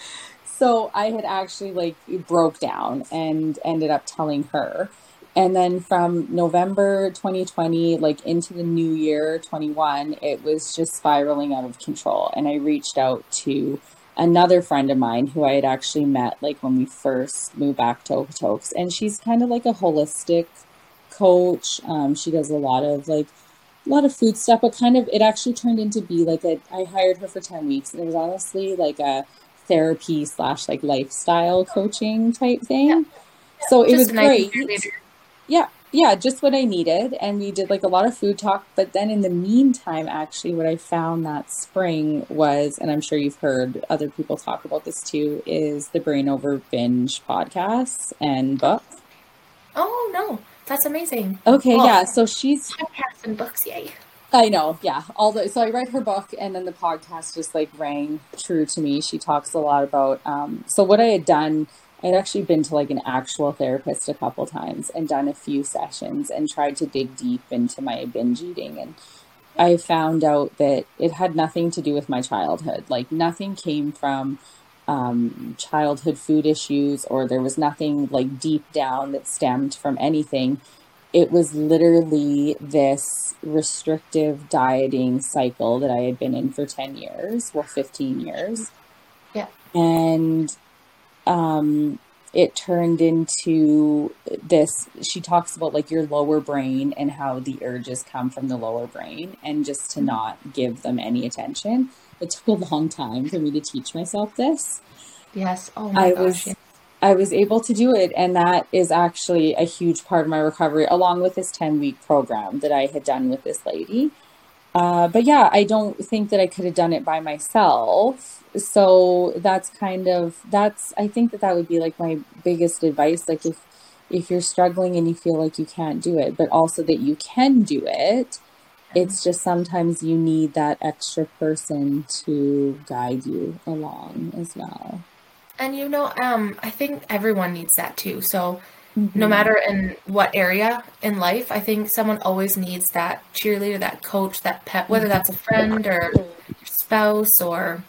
so I had actually like broke down and ended up telling her. And then from November 2020, like into the new year 21, it was just spiraling out of control. And I reached out to another friend of mine who I had actually met like when we first moved back to Okotoks. And she's kind of like a holistic coach. Um, she does a lot of like a lot of food stuff, but kind of it actually turned into be like a I hired her for 10 weeks and it was honestly like a therapy slash like lifestyle coaching type thing. Yeah. So it Just was great. Yeah yeah, just what I needed. And we did like a lot of food talk. But then in the meantime, actually, what I found that spring was, and I'm sure you've heard other people talk about this too, is the Brain Over Binge podcasts and book. Oh, no. That's amazing. Okay, well, yeah. So she's podcasts and books, yay. I know, yeah. All the so I read her book, and then the podcast just like rang true to me. She talks a lot about. Um, so what I had done I'd actually been to like an actual therapist a couple times and done a few sessions and tried to dig deep into my binge eating. And I found out that it had nothing to do with my childhood. Like nothing came from um, childhood food issues or there was nothing like deep down that stemmed from anything. It was literally this restrictive dieting cycle that I had been in for 10 years, well, 15 years. Yeah. And um, it turned into this. She talks about like your lower brain and how the urges come from the lower brain, and just to not give them any attention. It took a long time for me to teach myself this. Yes. Oh my I gosh. Was, I was able to do it, and that is actually a huge part of my recovery, along with this 10 week program that I had done with this lady. Uh, but yeah, I don't think that I could have done it by myself. So that's kind of that's I think that that would be like my biggest advice. Like if if you're struggling and you feel like you can't do it, but also that you can do it, it's just sometimes you need that extra person to guide you along as well. And you know, um, I think everyone needs that too. So Mm-hmm. No matter in what area in life, I think someone always needs that cheerleader, that coach, that pet, whether that's a friend or spouse or,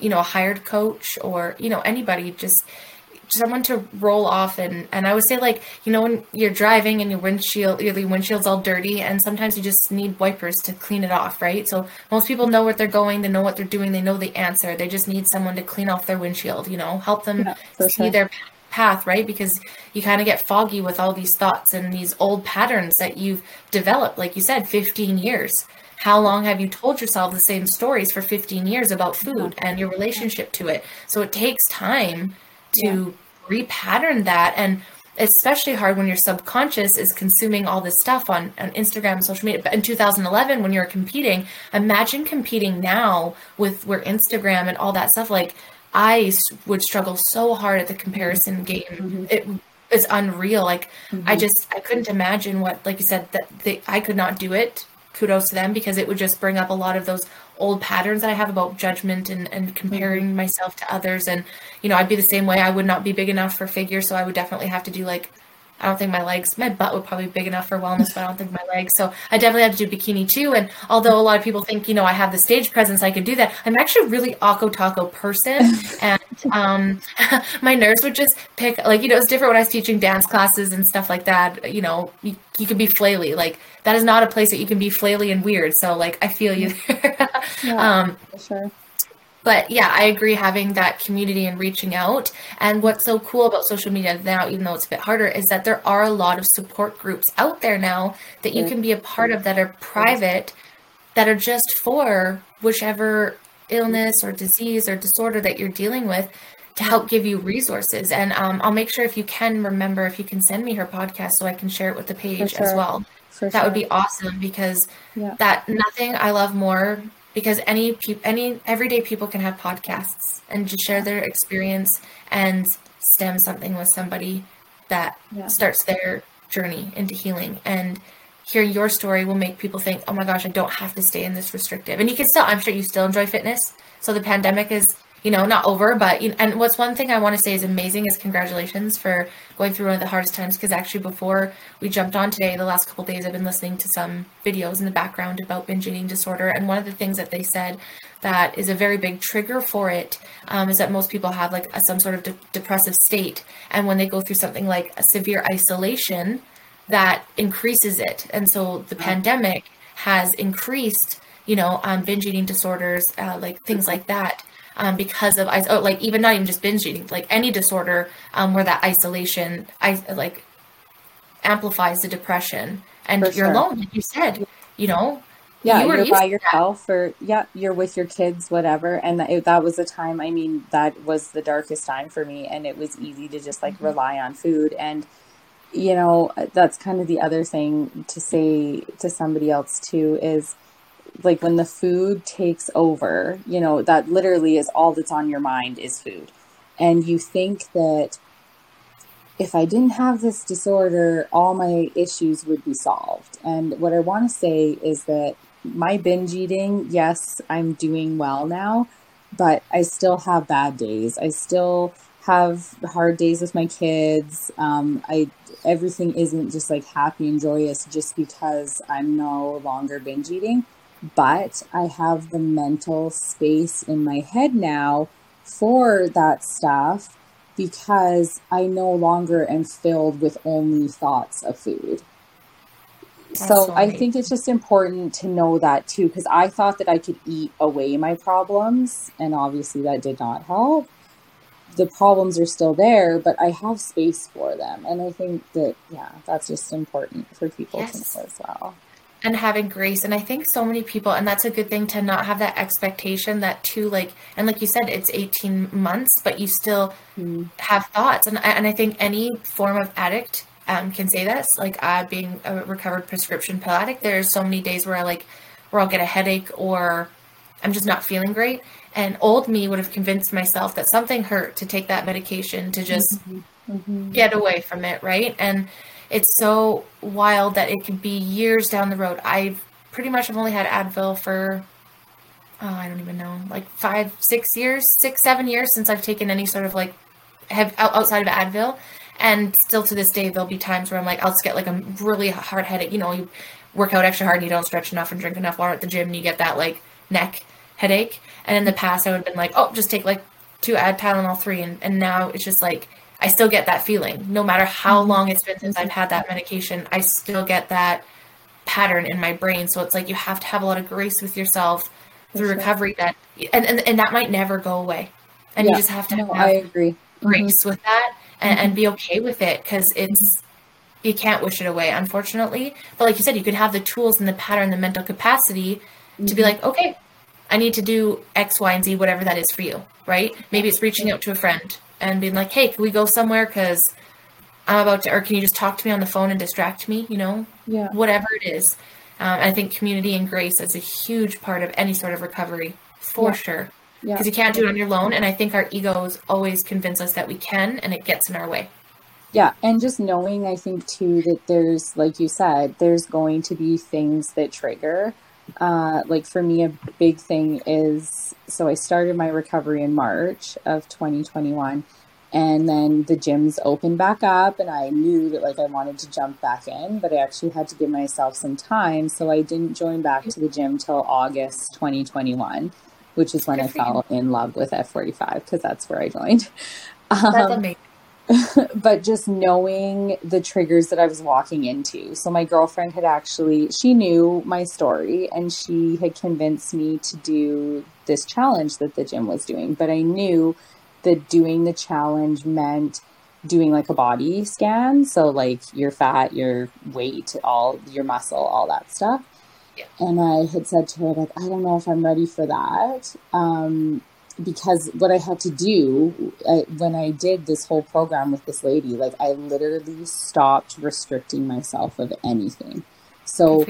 you know, a hired coach or, you know, anybody, just someone to roll off and and I would say like you know when you're driving and your windshield your windshield's all dirty and sometimes you just need wipers to clean it off right so most people know where they're going they know what they're doing they know the answer they just need someone to clean off their windshield you know help them yeah, see sure. their path, right? Because you kind of get foggy with all these thoughts and these old patterns that you've developed, like you said, 15 years. How long have you told yourself the same stories for 15 years about food and your relationship to it? So it takes time to yeah. repattern that. And especially hard when your subconscious is consuming all this stuff on, on Instagram, social media. But in 2011, when you're competing, imagine competing now with where Instagram and all that stuff, like I would struggle so hard at the comparison game. Mm-hmm. It it's unreal. Like mm-hmm. I just I couldn't imagine what like you said that they, I could not do it kudos to them because it would just bring up a lot of those old patterns that I have about judgment and, and comparing mm-hmm. myself to others. And, you know, I'd be the same way. I would not be big enough for figure. So I would definitely have to do like I don't think my legs, my butt would probably be big enough for wellness, but I don't think my legs. So I definitely have to do bikini too. And although a lot of people think, you know, I have the stage presence, I could do that. I'm actually a really Akko Taco person. and um, my nerves would just pick, like, you know, it's different when I was teaching dance classes and stuff like that. You know, you, you can be flaily. Like, that is not a place that you can be flaily and weird. So, like, I feel you there. yeah, um, sure but yeah, I agree having that community and reaching out. And what's so cool about social media now, even though it's a bit harder, is that there are a lot of support groups out there now that you can be a part of that are private, that are just for whichever illness or disease or disorder that you're dealing with to help give you resources. And um, I'll make sure if you can remember, if you can send me her podcast so I can share it with the page sure. as well. For that sure. would be awesome because yeah. that nothing I love more because any pe- any everyday people can have podcasts and just share their experience and stem something with somebody that yeah. starts their journey into healing. And hearing your story will make people think oh my gosh i don't have to stay in this restrictive. And you can still i'm sure you still enjoy fitness. So the pandemic is you know, not over, but you know, and what's one thing I want to say is amazing is congratulations for going through one of the hardest times because actually before we jumped on today, the last couple days I've been listening to some videos in the background about binge eating disorder, and one of the things that they said that is a very big trigger for it um, is that most people have like a, some sort of de- depressive state, and when they go through something like a severe isolation, that increases it, and so the pandemic has increased you know, um, binge eating disorders, uh, like things like that um, because of oh, like even not even just binge eating, like any disorder um, where that isolation, I like amplifies the depression, and For you're sure. alone, like you said, you know. Yeah, you are by yourself, or yeah, you're with your kids, whatever. And that, that was a time. I mean, that was the darkest time for me, and it was easy to just like mm-hmm. rely on food and you know that's kind of the other thing to say to somebody else too is like when the food takes over, you know, that literally is all that's on your mind is food. And you think that if I didn't have this disorder, all my issues would be solved. And what I want to say is that my binge eating, yes, I'm doing well now, but I still have bad days. I still have hard days with my kids. Um, I everything isn't just like happy and joyous just because I'm no longer binge eating but I have the mental space in my head now for that stuff because I no longer am filled with only thoughts of food. That's so I think it's just important to know that too, because I thought that I could eat away my problems, and obviously that did not help. The problems are still there, but I have space for them. And I think that, yeah, that's just important for people yes. to know as well and having grace and i think so many people and that's a good thing to not have that expectation that too like and like you said it's 18 months but you still mm. have thoughts and, and i think any form of addict um, can say this like uh, being a recovered prescription pill addict there's so many days where i like where i'll get a headache or i'm just not feeling great and old me would have convinced myself that something hurt to take that medication to just mm-hmm. Mm-hmm. get away from it right and it's so wild that it could be years down the road. I've pretty much have only had Advil for oh, I don't even know, like five, six years, six, seven years since I've taken any sort of like have outside of Advil. And still to this day, there'll be times where I'm like, I'll just get like a really hard headache. You know, you work out extra hard and you don't stretch enough and drink enough water at the gym and you get that like neck headache. And in the past, I would have been like, oh, just take like two Ad Tylenol three. And, and now it's just like, I still get that feeling. No matter how mm-hmm. long it's been since I've had that medication, I still get that pattern in my brain. So it's like you have to have a lot of grace with yourself through sure. recovery that and, and and that might never go away. And yeah. you just have to no, have I agree. grace mm-hmm. with that and, mm-hmm. and be okay with it because it's you can't wish it away, unfortunately. But like you said, you could have the tools and the pattern, the mental capacity mm-hmm. to be mm-hmm. like, okay, I need to do X, Y, and Z, whatever that is for you, right? Maybe it's reaching out to a friend and being like, hey, can we go somewhere? Because I'm about to, or can you just talk to me on the phone and distract me? You know, yeah, whatever it is. Um, I think community and grace is a huge part of any sort of recovery, for yeah. sure. Because yeah. you can't do it on your own, and I think our egos always convince us that we can, and it gets in our way. Yeah, and just knowing, I think too that there's, like you said, there's going to be things that trigger. Uh, like for me, a big thing is so I started my recovery in March of 2021, and then the gyms opened back up, and I knew that like I wanted to jump back in, but I actually had to give myself some time, so I didn't join back to the gym till August 2021, which is when Good I fell you. in love with F45 because that's where I joined. That's um, amazing. but just knowing the triggers that I was walking into. So my girlfriend had actually she knew my story and she had convinced me to do this challenge that the gym was doing, but I knew that doing the challenge meant doing like a body scan, so like your fat, your weight, all your muscle, all that stuff. Yeah. And I had said to her like I don't know if I'm ready for that. Um, because what I had to do I, when I did this whole program with this lady, like I literally stopped restricting myself of anything. So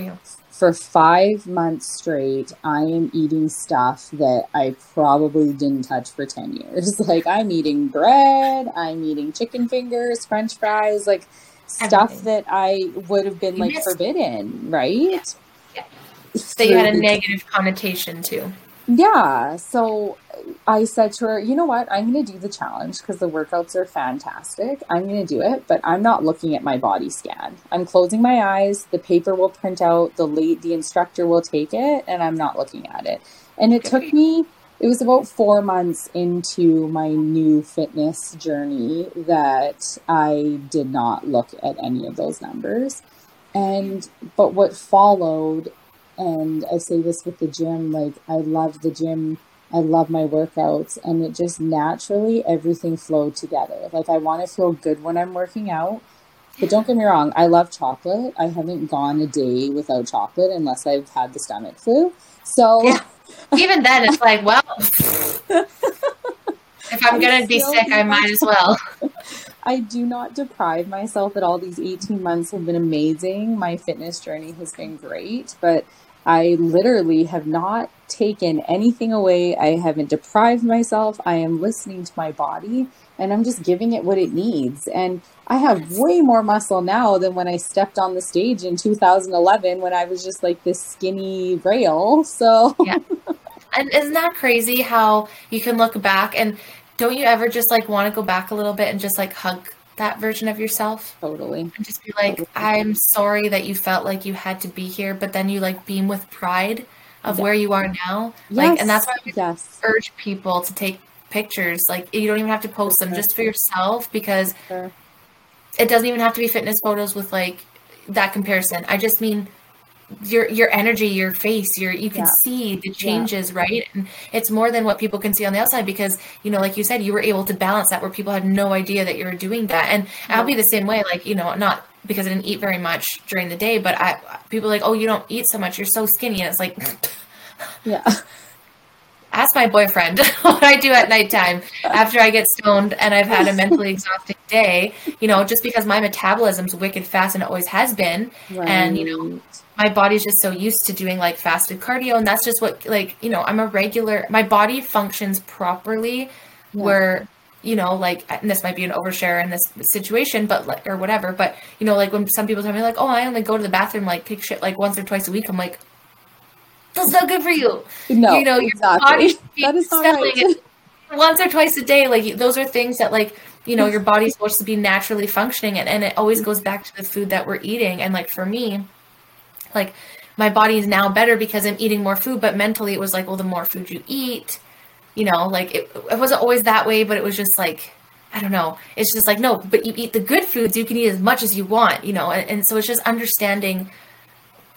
for five months straight, I am eating stuff that I probably didn't touch for 10 years. Like I'm eating bread, I'm eating chicken fingers, french fries, like stuff Everything. that I would have been like forbidden, right? Yeah. yeah. That you had a negative connotation to. Yeah. So I said to her, you know what? I'm going to do the challenge because the workouts are fantastic. I'm going to do it, but I'm not looking at my body scan. I'm closing my eyes. The paper will print out. The late, the instructor will take it, and I'm not looking at it. And it took me. It was about four months into my new fitness journey that I did not look at any of those numbers. And but what followed, and I say this with the gym, like I love the gym I love my workouts and it just naturally everything flowed together. Like I want to feel good when I'm working out. But don't get me wrong, I love chocolate. I haven't gone a day without chocolate unless I've had the stomach flu. So yeah. even then it's like, well, if I'm going to be sick, I might as well. I do not deprive myself at all. These 18 months have been amazing. My fitness journey has been great, but I literally have not taken anything away. I haven't deprived myself. I am listening to my body and I'm just giving it what it needs. And I have way more muscle now than when I stepped on the stage in 2011 when I was just like this skinny rail. So, yeah. And isn't that crazy how you can look back and don't you ever just like want to go back a little bit and just like hug that version of yourself. Totally. And just be like, totally. I'm sorry that you felt like you had to be here, but then you like beam with pride of where you are now. Yes. Like and that's why I yes. urge people to take pictures. Like you don't even have to post them just for yourself because sure. it doesn't even have to be fitness photos with like that comparison. I just mean your your energy your face your you can yeah. see the changes yeah. right and it's more than what people can see on the outside because you know like you said you were able to balance that where people had no idea that you were doing that and yeah. i'll be the same way like you know not because i didn't eat very much during the day but i people like oh you don't eat so much you're so skinny and it's like yeah ask my boyfriend what I do at nighttime after I get stoned and I've had a mentally exhausting day, you know, just because my metabolism's wicked fast and it always has been. Right. And, you know, my body's just so used to doing like fasted cardio. And that's just what, like, you know, I'm a regular, my body functions properly yeah. where, you know, like, and this might be an overshare in this situation, but like, or whatever. But, you know, like when some people tell me, like, oh, I only go to the bathroom, like, take shit like once or twice a week, I'm like, that's not good for you. No, you know, your exactly. that is right. once or twice a day. Like those are things that like you know your body's supposed to be naturally functioning, and, and it always mm. goes back to the food that we're eating. And like for me, like my body is now better because I'm eating more food, but mentally it was like, well, the more food you eat, you know, like it, it wasn't always that way, but it was just like I don't know. It's just like no, but you eat the good foods. You can eat as much as you want, you know. And, and so it's just understanding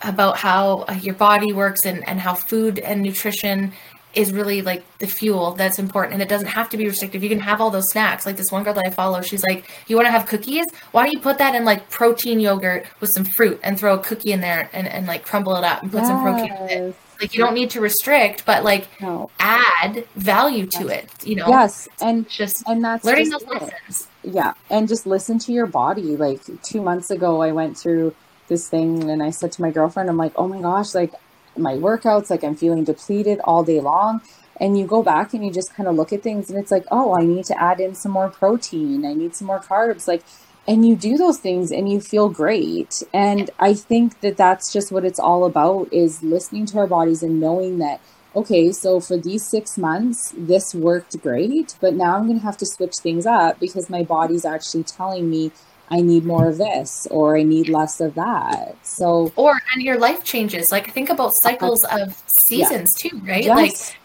about how uh, your body works and, and how food and nutrition is really like the fuel that's important and it doesn't have to be restrictive. You can have all those snacks. Like this one girl that i follow she's like you want to have cookies? Why don't you put that in like protein yogurt with some fruit and throw a cookie in there and, and like crumble it up and put yes. some protein in it? Like you don't need to restrict but like no. add value to yes. it you know? Yes and just and that's learning those lessons. Yeah and just listen to your body. Like two months ago i went through this thing and I said to my girlfriend, I'm like, oh my gosh, like my workouts, like I'm feeling depleted all day long. And you go back and you just kind of look at things and it's like, oh, I need to add in some more protein. I need some more carbs. Like, and you do those things and you feel great and i think that that's just what it's all about is listening to our bodies and knowing that okay so for these six months this worked great but now i'm going to have to switch things up because my body's actually telling me i need more of this or i need less of that so or and your life changes like think about uh-huh. cycles of seasons yeah. too right yes. like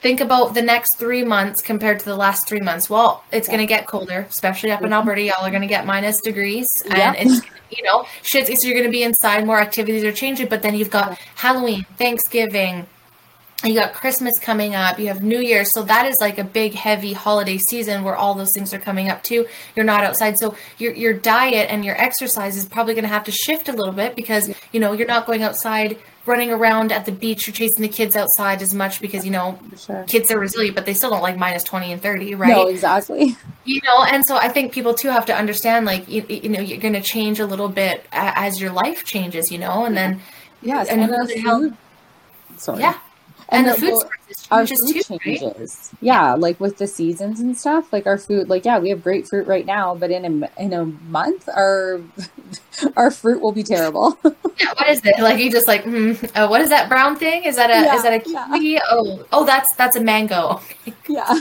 think about the next three months compared to the last three months. Well, it's going to get colder, especially up in mm-hmm. Alberta. Y'all are going to get minus degrees, and yeah. it's you know shit. So you're going to be inside. More activities are changing, but then you've got Halloween, Thanksgiving. You got Christmas coming up. You have New Year, so that is like a big, heavy holiday season where all those things are coming up too. You're not outside, so your your diet and your exercise is probably going to have to shift a little bit because you know you're not going outside running around at the beach or chasing the kids outside as much because you know sure. kids are resilient but they still don't like minus 20 and 30 right? No exactly. You know and so i think people too have to understand like you, you know you're going to change a little bit as your life changes you know and then yes and, and help sorry. Yeah and, and the, the food our food too, changes. Right? Yeah, like with the seasons and stuff. Like our food, like yeah, we have grapefruit right now, but in a in a month, our our fruit will be terrible. yeah, what is it? Like you just like, mm, uh, what is that brown thing? Is that a yeah, is that a kiwi? Yeah. Oh, oh, that's that's a mango. yeah.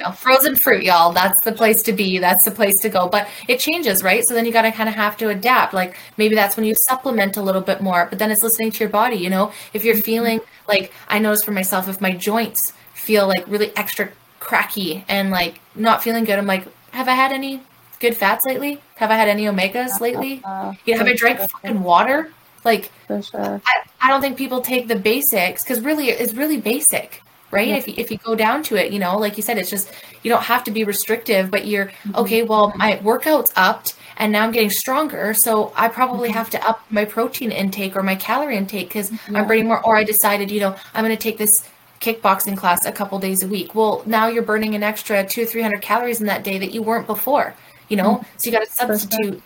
Know, frozen fruit, y'all. That's the place to be. That's the place to go. But it changes, right? So then you got to kind of have to adapt. Like maybe that's when you supplement a little bit more, but then it's listening to your body. You know, if you're feeling like I notice for myself, if my joints feel like really extra cracky and like not feeling good, I'm like, have I had any good fats lately? Have I had any omegas lately? Uh, you know, have I drank fucking water? Like, sure. I, I don't think people take the basics because really, it's really basic right? If, you, if you go down to it, you know, like you said, it's just, you don't have to be restrictive, but you're, mm-hmm. okay, well, my workout's upped and now I'm getting stronger. So I probably mm-hmm. have to up my protein intake or my calorie intake because yeah. I'm burning more. Or I decided, you know, I'm going to take this kickboxing class a couple days a week. Well, now you're burning an extra two or 300 calories in that day that you weren't before, you know? Mm-hmm. So you got to substitute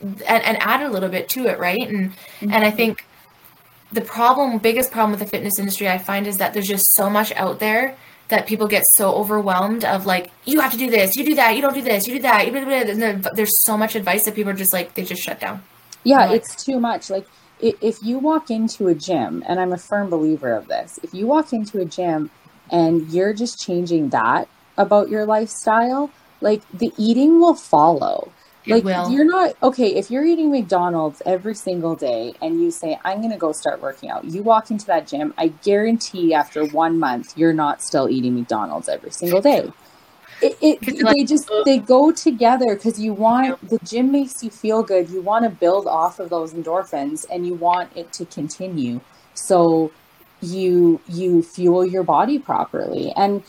and, and add a little bit to it, right? And, and I mm-hmm. think, the problem, biggest problem with the fitness industry, I find is that there's just so much out there that people get so overwhelmed of like, you have to do this, you do that, you don't do this, you do that. And there's so much advice that people are just like, they just shut down. Yeah, like, it's too much. Like, if you walk into a gym, and I'm a firm believer of this, if you walk into a gym and you're just changing that about your lifestyle, like the eating will follow like you're not okay if you're eating McDonald's every single day and you say I'm going to go start working out. You walk into that gym, I guarantee after 1 month you're not still eating McDonald's every single day. It, it they just they go together because you want the gym makes you feel good. You want to build off of those endorphins and you want it to continue. So you you fuel your body properly. And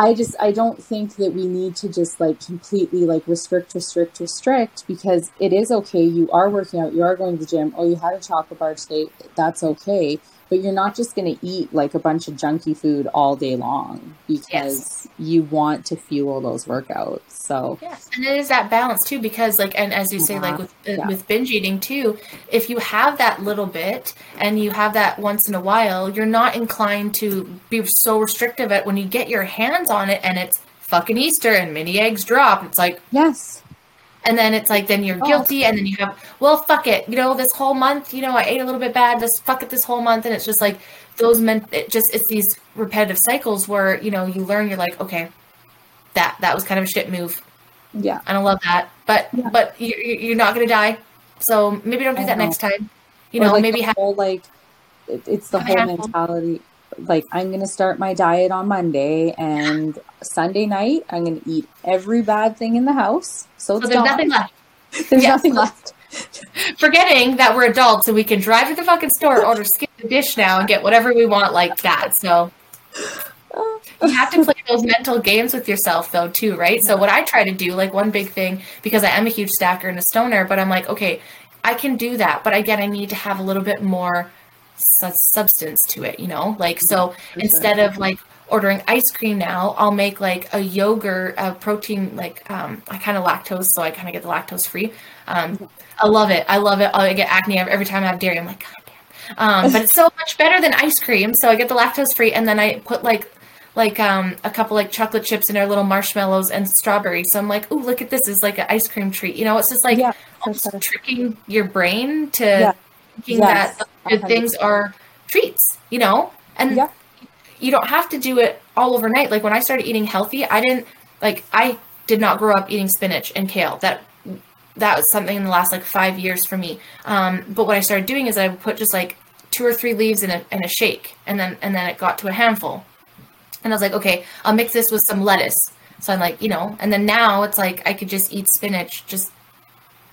I just I don't think that we need to just like completely like restrict, restrict, restrict because it is okay. You are working out, you are going to the gym. Oh, you had a chocolate bar today. That's okay but you're not just going to eat like a bunch of junky food all day long because yes. you want to fuel those workouts. So yes, and it is that balance too, because like, and as you say, like with uh, yeah. with binge eating too, if you have that little bit and you have that once in a while, you're not inclined to be so restrictive at when you get your hands on it and it's fucking Easter and mini eggs drop. It's like yes, and then it's like then you're oh. guilty and then you have well fuck it. You know this whole month you know i ate a little bit bad this fuck it this whole month. And it's just like those men it just it's these repetitive cycles where you know you learn you're like okay that that was kind of a shit move. Yeah. I don't love that. But yeah. but you, you're not gonna die. So maybe don't do that know. next time. You or know like maybe have whole like it's the whole mentality like I'm going to start my diet on Monday and Sunday night I'm going to eat every bad thing in the house. So, so there's gone. nothing left. There's yeah. nothing left. Forgetting that we're adults and we can drive to the fucking store, order skip the dish now, and get whatever we want like that. So you have to play those mental games with yourself though too, right? So what I try to do, like one big thing, because I am a huge stacker and a stoner, but I'm like, okay, I can do that, but again, I need to have a little bit more substance to it, you know? Like, so instead of like ordering ice cream now, I'll make like a yogurt, a protein, like, um, I kind of lactose, so I kind of get the lactose free. Um, I love it. I love it. I get acne every time I have dairy. I'm like, God damn. Um, but it's so much better than ice cream. So I get the lactose free and then I put like like um a couple like chocolate chips in our little marshmallows and strawberries. So I'm like, oh, look at this is like an ice cream treat. You know, it's just like Yeah, tricking your brain to Yeah. Thinking Yes, that good things 100%. are treats. You know, and Yeah. you don't have to do it all overnight. Like when I started eating healthy, I didn't like I did not grow up eating spinach and kale. That that was something in the last like five years for me. Um, but what I started doing is I would put just like two or three leaves in a in a shake, and then and then it got to a handful, and I was like, okay, I'll mix this with some lettuce. So I'm like, you know, and then now it's like I could just eat spinach just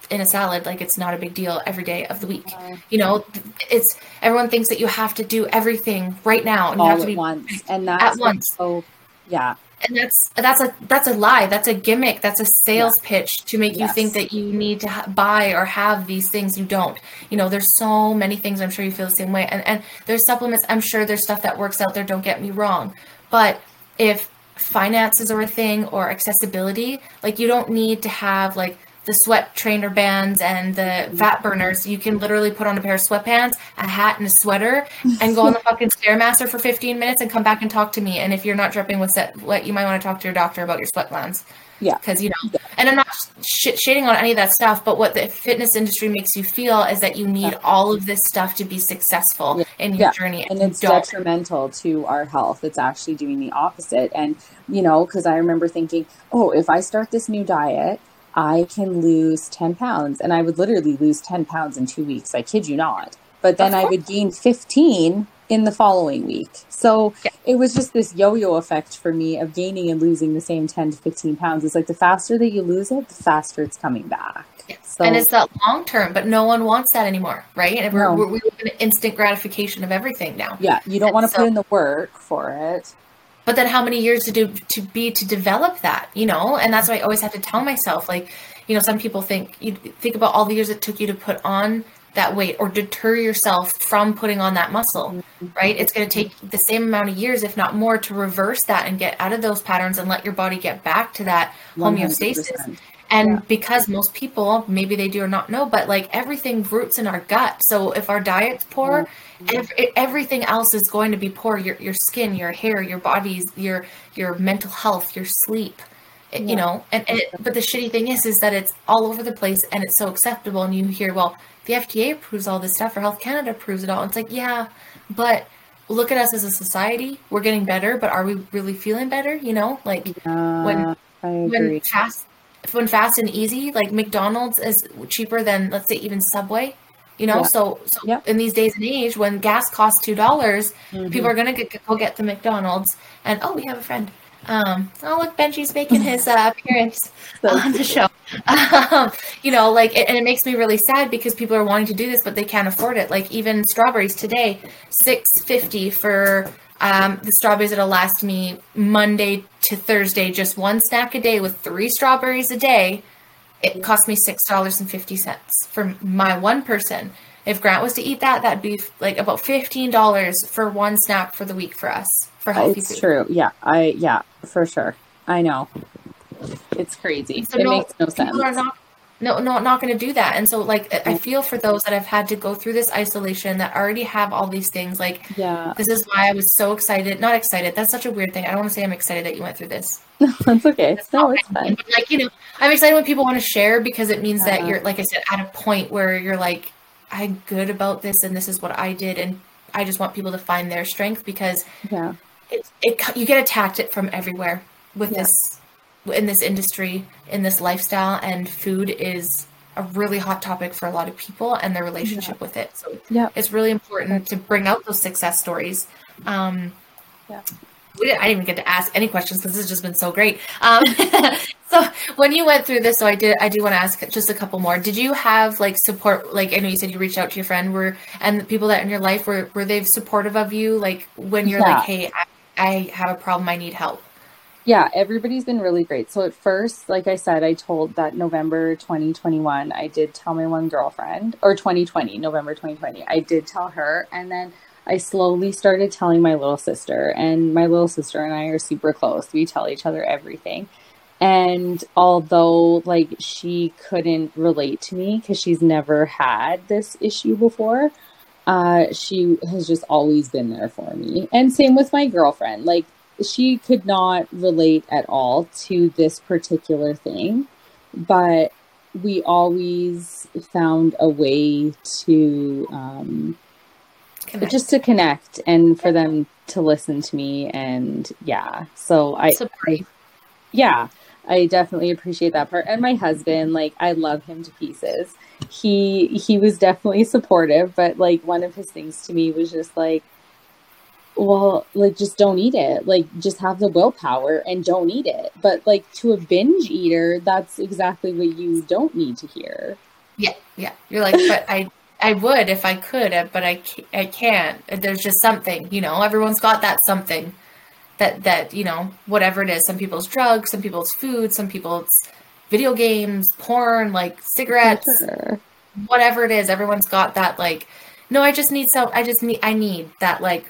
in a salad like it's not a big deal every day of the week. Uh-huh. You know, it's everyone thinks that you have to do everything right now and you have to at be once, and that's once. So yeah, and that's that's a that's a lie. That's a gimmick. That's a sales pitch to make you think that you need to ha- buy or have these things. You don't. You know there's so many things i'm sure you feel the same way. And and there's supplements. I'm sure there's stuff that works out there. Don't get me wrong. But if finances are a thing or accessibility like you don't need to have like the sweat trainer bands and the fat mm-hmm. burners you can literally put on a pair of sweatpants a hat and a sweater and go on the fucking stairmaster for 15 minutes and come back and talk to me and if you're not dripping with sweat you might want to talk to your doctor about your sweat glands yeah, because you know and i'm not sh- shading on any of that stuff but what the fitness industry makes you feel is that you need all of this stuff to be successful in your Yeah. journey and you it's don't. detrimental to our health. It's actually doing the opposite. And you know, because I remember thinking, oh, if I start this new diet, I can lose ten pounds, and I would literally lose ten pounds in two weeks. I kid you not. But then I would gain fifteen in the following week. So Yeah. it was just this yo-yo effect for me of gaining and losing the same ten to fifteen pounds. It's like the faster that you lose it, the faster it's coming back. So and it's that long term but no one wants that anymore right and we're, No. we're, we live in instant gratification of everything now yeah, you don't And want to so- put in the work for it. But then how many years to do to be to develop that you know and that's why i always have to tell myself like you know some people think you think about all the years it took you to put on that weight or deter yourself from putting on that muscle right it's going to take the same amount of years if not more to reverse that and get out of those patterns and let your body get back to that homeostasis 100%. and Yeah. because most people, maybe they do or not know, but like everything roots in our gut. So if our diet's poor, ev- everything else is going to be poor. Your your skin, your hair, your bodies, your your mental health, your sleep. It- You know, and, and it, but the shitty thing is, is that it's all over the place and it's so acceptable. And you hear, well, the FDA approves all this stuff, or Health Canada approves it all. And It's like, yeah, but look at us as a society. We're getting better, but are we really feeling better? You know, like I agree. when fast when fast and easy like mcdonald's is cheaper than let's say even subway you know Yeah. so, so Yeah. in these days and age when gas costs two dollars Mhm. people are gonna get, go get the mcdonald's and oh we have a friend um oh look benji's making his uh, appearance on the show um, you know like it, and it makes me really sad because people are wanting to do this but they can't afford it like even strawberries today 650 for um, the strawberries that'll last me monday to thursday just one snack a day with three strawberries a day it cost me six dollars and fifty cents for my one person if grant was to eat that that'd be like about fifteen dollars for one snack for the week for us for healthy It's food true. Yeah, I yeah, for sure. I know. It's crazy. So it no, makes no sense. people are not no no not going to do that. And so like I- i oh. feel for those that have had to go through this isolation that already have all these things like Yeah, this is why i was so excited. Not excited. That's such a weird thing. I don't want to say i'm excited that you went through this. That's okay. That's No, not it's fine. mean, like you know i'm excited when people want to share because it means that you're like i said at a point where you're like i'm good about this and this is what i did and i just want people to find their strength because Yeah, it, it you get attacked it from everywhere with Yeah. this in this industry in this lifestyle and food is a really hot topic for a lot of people and their relationship with it so yeah, it's really important to bring out those success stories um Yeah. we didn't, I didn't even get to ask any questions because this has just been so great. Um, so when you went through this, so I did, I do want to ask just a couple more. Did you have like support? Like I know you said you reached out to your friend, were and the people that in your life were were they supportive of you? Like when you're Yeah. like, hey, I, I have a problem, I need help. Yeah. Everybody's been really great. So at first, like I said, I told that November 2021, I did tell my one girlfriend, or 2020, November 2020, I did tell her, and then I slowly started telling my little sister, and my little sister and I are super close. We tell each other everything. And although like she couldn't relate to me because she's never had this issue before, uh, she has just always been there for me. And same with my girlfriend. Like she could not relate at all to this particular thing, but we always found a way to um, just to connect and for them to listen to me and yeah. So I, I yeah i definitely appreciate that part. And my husband like i love him to pieces. He he was definitely supportive but like one of his things to me was just like well like just don't eat it. Like just have the willpower and don't eat it. But like to a binge eater that's exactly what you don't need to hear. Yeah yeah. You're like but i i would if i could uh, but i i can't. There's just something you know everyone's got that something that that you know whatever it is. Some people's drugs some people's food some people's video games porn like cigarettes sure. whatever it is. Everyone's got that like no i just need so i just need i need that like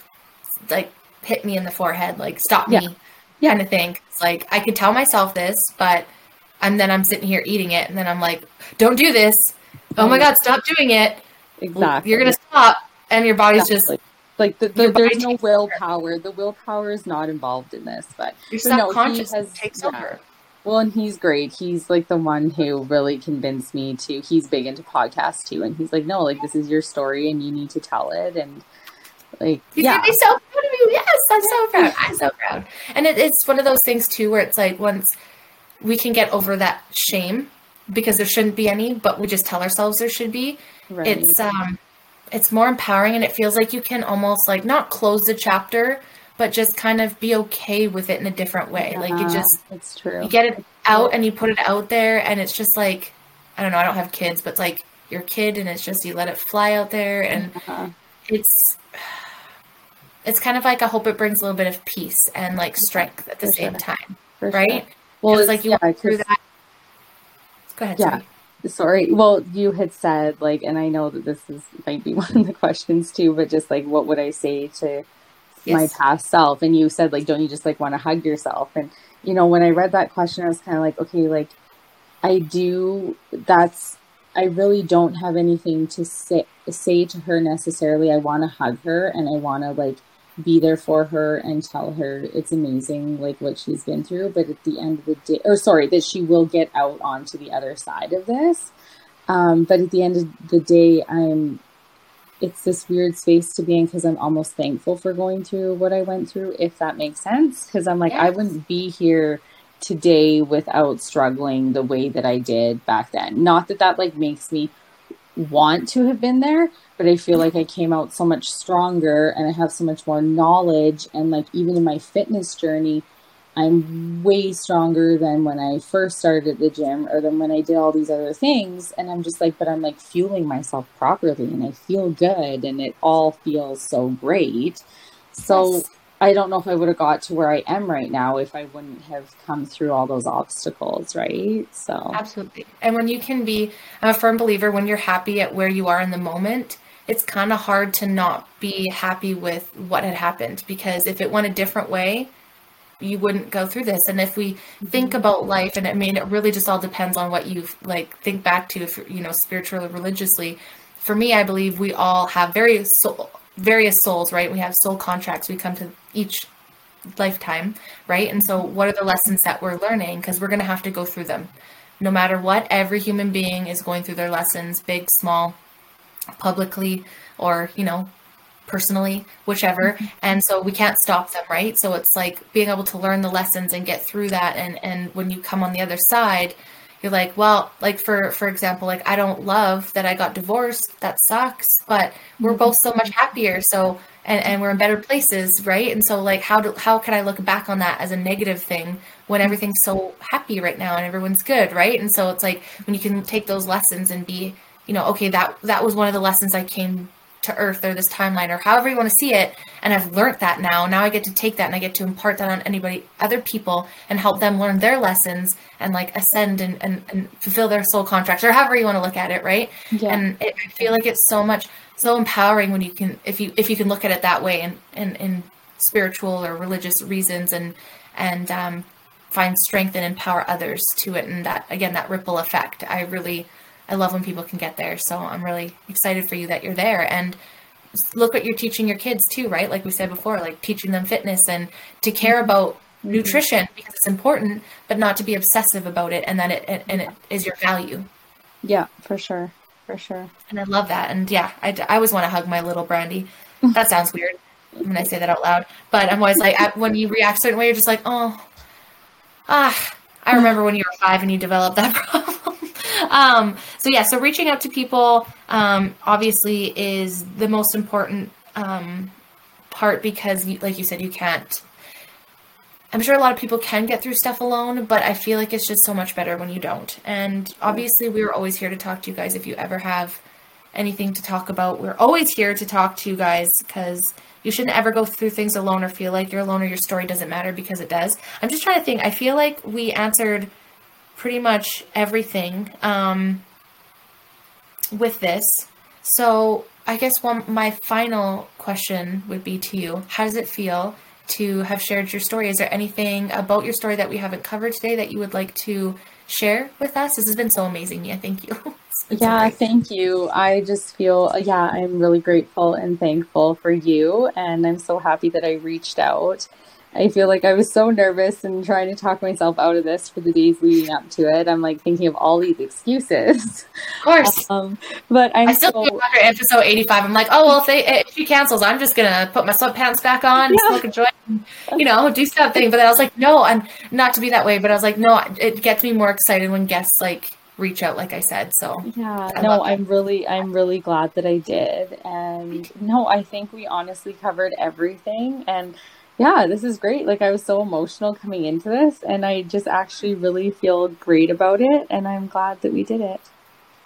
like hit me in the forehead, like stop me, yeah. kind of thing. It's like I could tell myself this, but and then I'm sitting here eating it, and then I'm like, don't do this. Oh my god, stop doing it. Exactly. You're gonna stop, and your body's exactly. just like the, the, there's no willpower. Over. The willpower is not involved in this, but your subconscious no, has, takes yeah. over. Well, and he's great. He's like the one who really convinced me to. He's big into podcasts too, and he's like, no, like this is your story, and you need to tell it, and like, He's yeah. be so proud of you. Yes, I'm so proud. I'm so proud. And it, it's one of those things too, where it's like once we can get over that shame because there shouldn't be any, but we just tell ourselves there should be. Right. It's um, it's more empowering, and it feels like you can almost like not close the chapter, but just kind of be okay with it in a different way. Yeah, like you just, it's true. You get it out and you put it out there, and it's just like, I don't know. I don't have kids, but it's like your kid, and it's just you let it fly out there, and uh-huh. it's it's kind of like I hope it brings a little bit of peace and like strength at the For same sure. time, For right? Sure. Well, it's like you yeah, went through that. Go ahead. Yeah. Sorry. sorry. Well, you had said like, and I know that this is might be one of the questions too, but just like, what would I say to yes. my past self? And you said like, don't you just like want to hug yourself? And you know, when I read that question, I was kind of like, okay, like I do. That's I really don't have anything to say say to her necessarily. I want to hug her and I want to like be there for her and tell her it's amazing like what she's been through but at the end of the day or sorry that she will get out onto the other side of this. Um, but at the end of the day i'm it's this weird space to be in because i'm almost thankful for going through what i went through if that makes sense. Because i'm like yes. i wouldn't be here today without struggling the way that i did back then. Not that that like makes me want to have been there but I feel like I came out so much stronger and I have so much more knowledge. And like, even in my fitness journey, I'm way stronger than when I first started at the gym or than when I did all these other things. And I'm just like, but I'm like fueling myself properly and I feel good and it all feels so great. So yes. I don't know if I would have got to where I am right now if I wouldn't have come through all those obstacles, right? So Absolutely. And when you can be I'm a firm believer when you're happy at where you are in the moment, it's kind of hard to not be happy with what had happened because if it went a different way, you wouldn't go through this. And if we think mm-hmm. about life, and I mean, it really just all depends on what you like think back to, if you know, spiritually, religiously. For me, I believe we all have various soul, various souls, right? We have soul contracts. We come to each lifetime, right? And so, what are the lessons that we're learning? Because we're going to have to go through them. No matter what, every human being is going through their lessons, big, small, publicly or, you know, personally, whichever. Mm-hmm. And so we can't stop them, right? So it's like being able to learn the lessons and get through that. And, and when you come on the other side, you're like, well, like for, for example, like I don't love that I got divorced. That sucks, but we're mm-hmm. both so much happier. So, and, and we're in better places, right? And so like, how do, how can I look back on that as a negative thing when everything's so happy right now and everyone's good, right? And so it's like when you can take those lessons and be you know, okay, that that was one of the lessons I came to earth or this timeline or however you want to see it and i've learned that now. Now i get to take that and i get to impart that on anybody other people and help them learn their lessons and like ascend and, and, and fulfill their soul contracts or however you want to look at it right? Yeah. and it, i feel like it's so much so empowering when you can if you if you can look at it that way and in, in spiritual or religious reasons and and um, find strength and empower others to it and that again that ripple effect. I really I love when people can get there. So I'm really excited for you that you're there. And look what you're teaching your kids too, right? Like we said before, like teaching them fitness and to care about mm-hmm. nutrition because it's important, but not to be obsessive about it and that it and it is your value. Yeah, for sure. For sure. And I love that. And yeah, I, I always want to hug my little Brandy. That sounds weird when I say that out loud, but I'm always like, when you react a certain way, you're just like, oh, ah, I remember when you were five and you developed that problem. Um, so yeah, so reaching out to people um, obviously is the most important um, part because, like you said, you can't. I'm sure a lot of people can get through stuff alone, but I feel like it's just so much better when you don't. And obviously, we are always here to talk to you guys if you ever have anything to talk about. We're always here to talk to you guys because you shouldn't ever go through things alone or feel like you're alone or your story doesn't matter because it does. I'm just trying to think. I feel like we answered pretty much everything um, with this. So I guess one my final question would be to you: How does it feel to have shared your story? Is there anything about your story that we haven't covered today that you would like to share with us? This has been so amazing, Mia. Thank you. yeah, thank you. I just feel, yeah, I'm really grateful and thankful for you. And I'm so happy that I reached out. I feel like I was so nervous and trying to talk myself out of this for the days leading up to it. I'm like thinking of all these excuses. Of course. Um, but I'm I still so... after episode 85. I'm like, oh well, if, they, if she cancels, I'm just gonna put my sweatpants back on, yeah. smoke a joint, and, you know, do something. But I was like, no, and not to be that way, but I was like, no, it gets me more excited when guests like reach out like i said so yeah no i'm really i'm really glad that i did and no i think we honestly covered everything and yeah this is great like i was so emotional coming into this and i just actually really feel great about it and i'm glad that we did it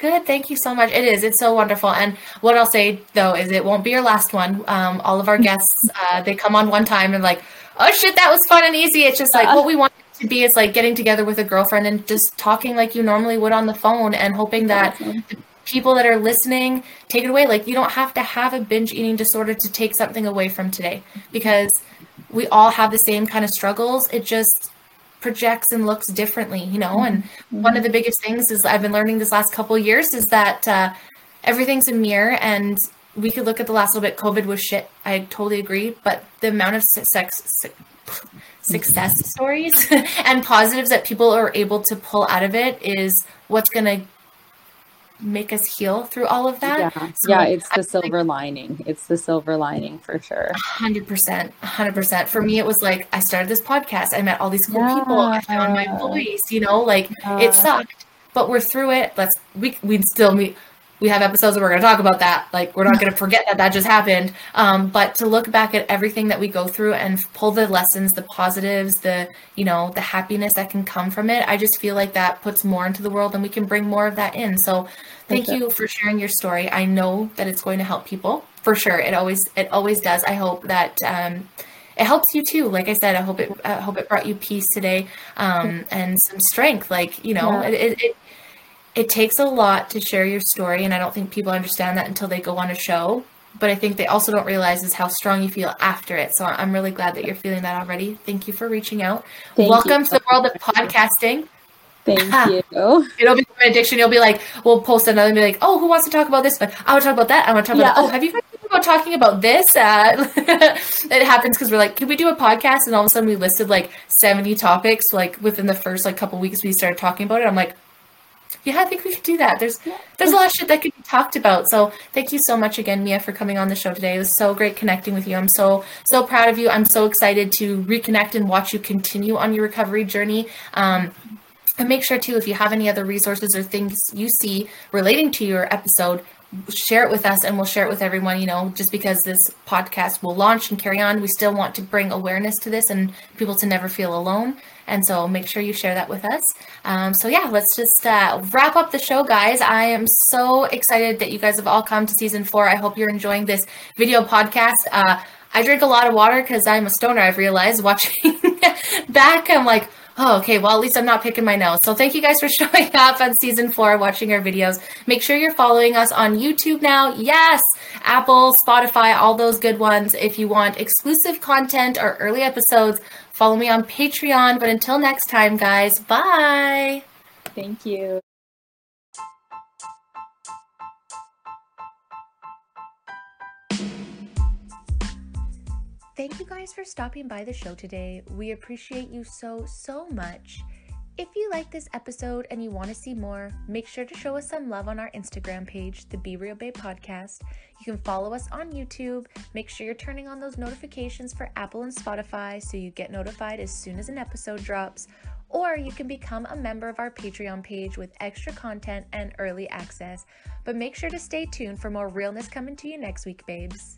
Good. Thank you so much. It is. It's so wonderful. And what I'll say though is it won't be your last one. Um, all of our guests, uh, they come on one time and like, oh shit, that was fun and easy. It's just like what we want to be is like getting together with a girlfriend and just talking like you normally would on the phone and hoping that awesome. people that are listening take it away. Like you don't have to have a binge eating disorder to take something away from today because we all have the same kind of struggles. It just projects and looks differently, you know. And mm-hmm. one of the biggest things is I've been learning this last couple years is that uh, everything's a mirror and we could look at the last little bit covid was shit i totally agree but the amount of sex success stories and positives that people are able to pull out of it is what's going to make us heal through all of that. Yeah, so yeah it's the I silver like, lining. It's the silver lining for sure. 100%. 100%. For me, it was like I started this podcast. I met all these cool yeah. people. I found my voice, you know, like yeah. it sucked, but we're through it. Let's, we, we'd still meet we have episodes where we're going to talk about that. Like, we're not going to forget that that just happened. Um, but to look back at everything that we go through and pull the lessons, the positives, the, you know, the happiness that can come from it, I just feel like that puts more into the world and we can bring more of that in. So thank you for sharing your story. I know that it's going to help people for sure. It always, it always does. I hope that, um, it helps you too. Like I said, I hope it, I hope it brought you peace today, um, and some strength. Like, you know, yeah. it, it it takes a lot to share your story and i don't think people understand that until they go on a show but i think they also don't realize is how strong you feel after it so i'm really glad that you're feeling that already thank you for reaching out thank welcome you. to the world of podcasting Thank you. It'll be an addiction. You'll be like, we'll post another and be like, oh, who wants to talk about this? Like, I want to talk about that. I want to talk yeah. about. That. Oh, have you about talking about this? Uh, it happens because we're like, can we do a podcast? And all of a sudden, we listed like seventy topics. Like within the first like couple weeks, we started talking about it. I'm like, yeah, I think we could do that. There's there's a lot of shit that could be talked about. So thank you so much again, Mia, for coming on the show today. It was so great connecting with you. I'm so so proud of you. I'm so excited to reconnect and watch you continue on your recovery journey. Um, and make sure too, if you have any other resources or things you see relating to your episode, share it with us and we'll share it with everyone you know just because this podcast will launch and carry on we still want to bring awareness to this and people to never feel alone and so make sure you share that with us. Um, so yeah, let's just uh, wrap up the show, guys. I am so excited that you guys have all come to season four. I hope you're enjoying this video podcast. Uh, I drink a lot of water because I'm a stoner. I've realized watching back, I'm like, oh, okay, well, at least I'm not picking my nose. So thank you guys for showing up on season four, watching our videos. Make sure you're following us on YouTube now. Yes, Apple, Spotify, all those good ones. If you want exclusive content or early episodes, Follow me on Patreon. But until next time, guys, bye. Thank you. Thank you guys for stopping by the show today. We appreciate you so, so much. If you like this episode and you want to see more, make sure to show us some love on our Instagram page, the Be Real Babe Podcast. You can follow us on YouTube. Make sure you're turning on those notifications for Apple and Spotify so you get notified as soon as an episode drops. Or you can become a member of our Patreon page with extra content and early access. But make sure to stay tuned for more realness coming to you next week, babes.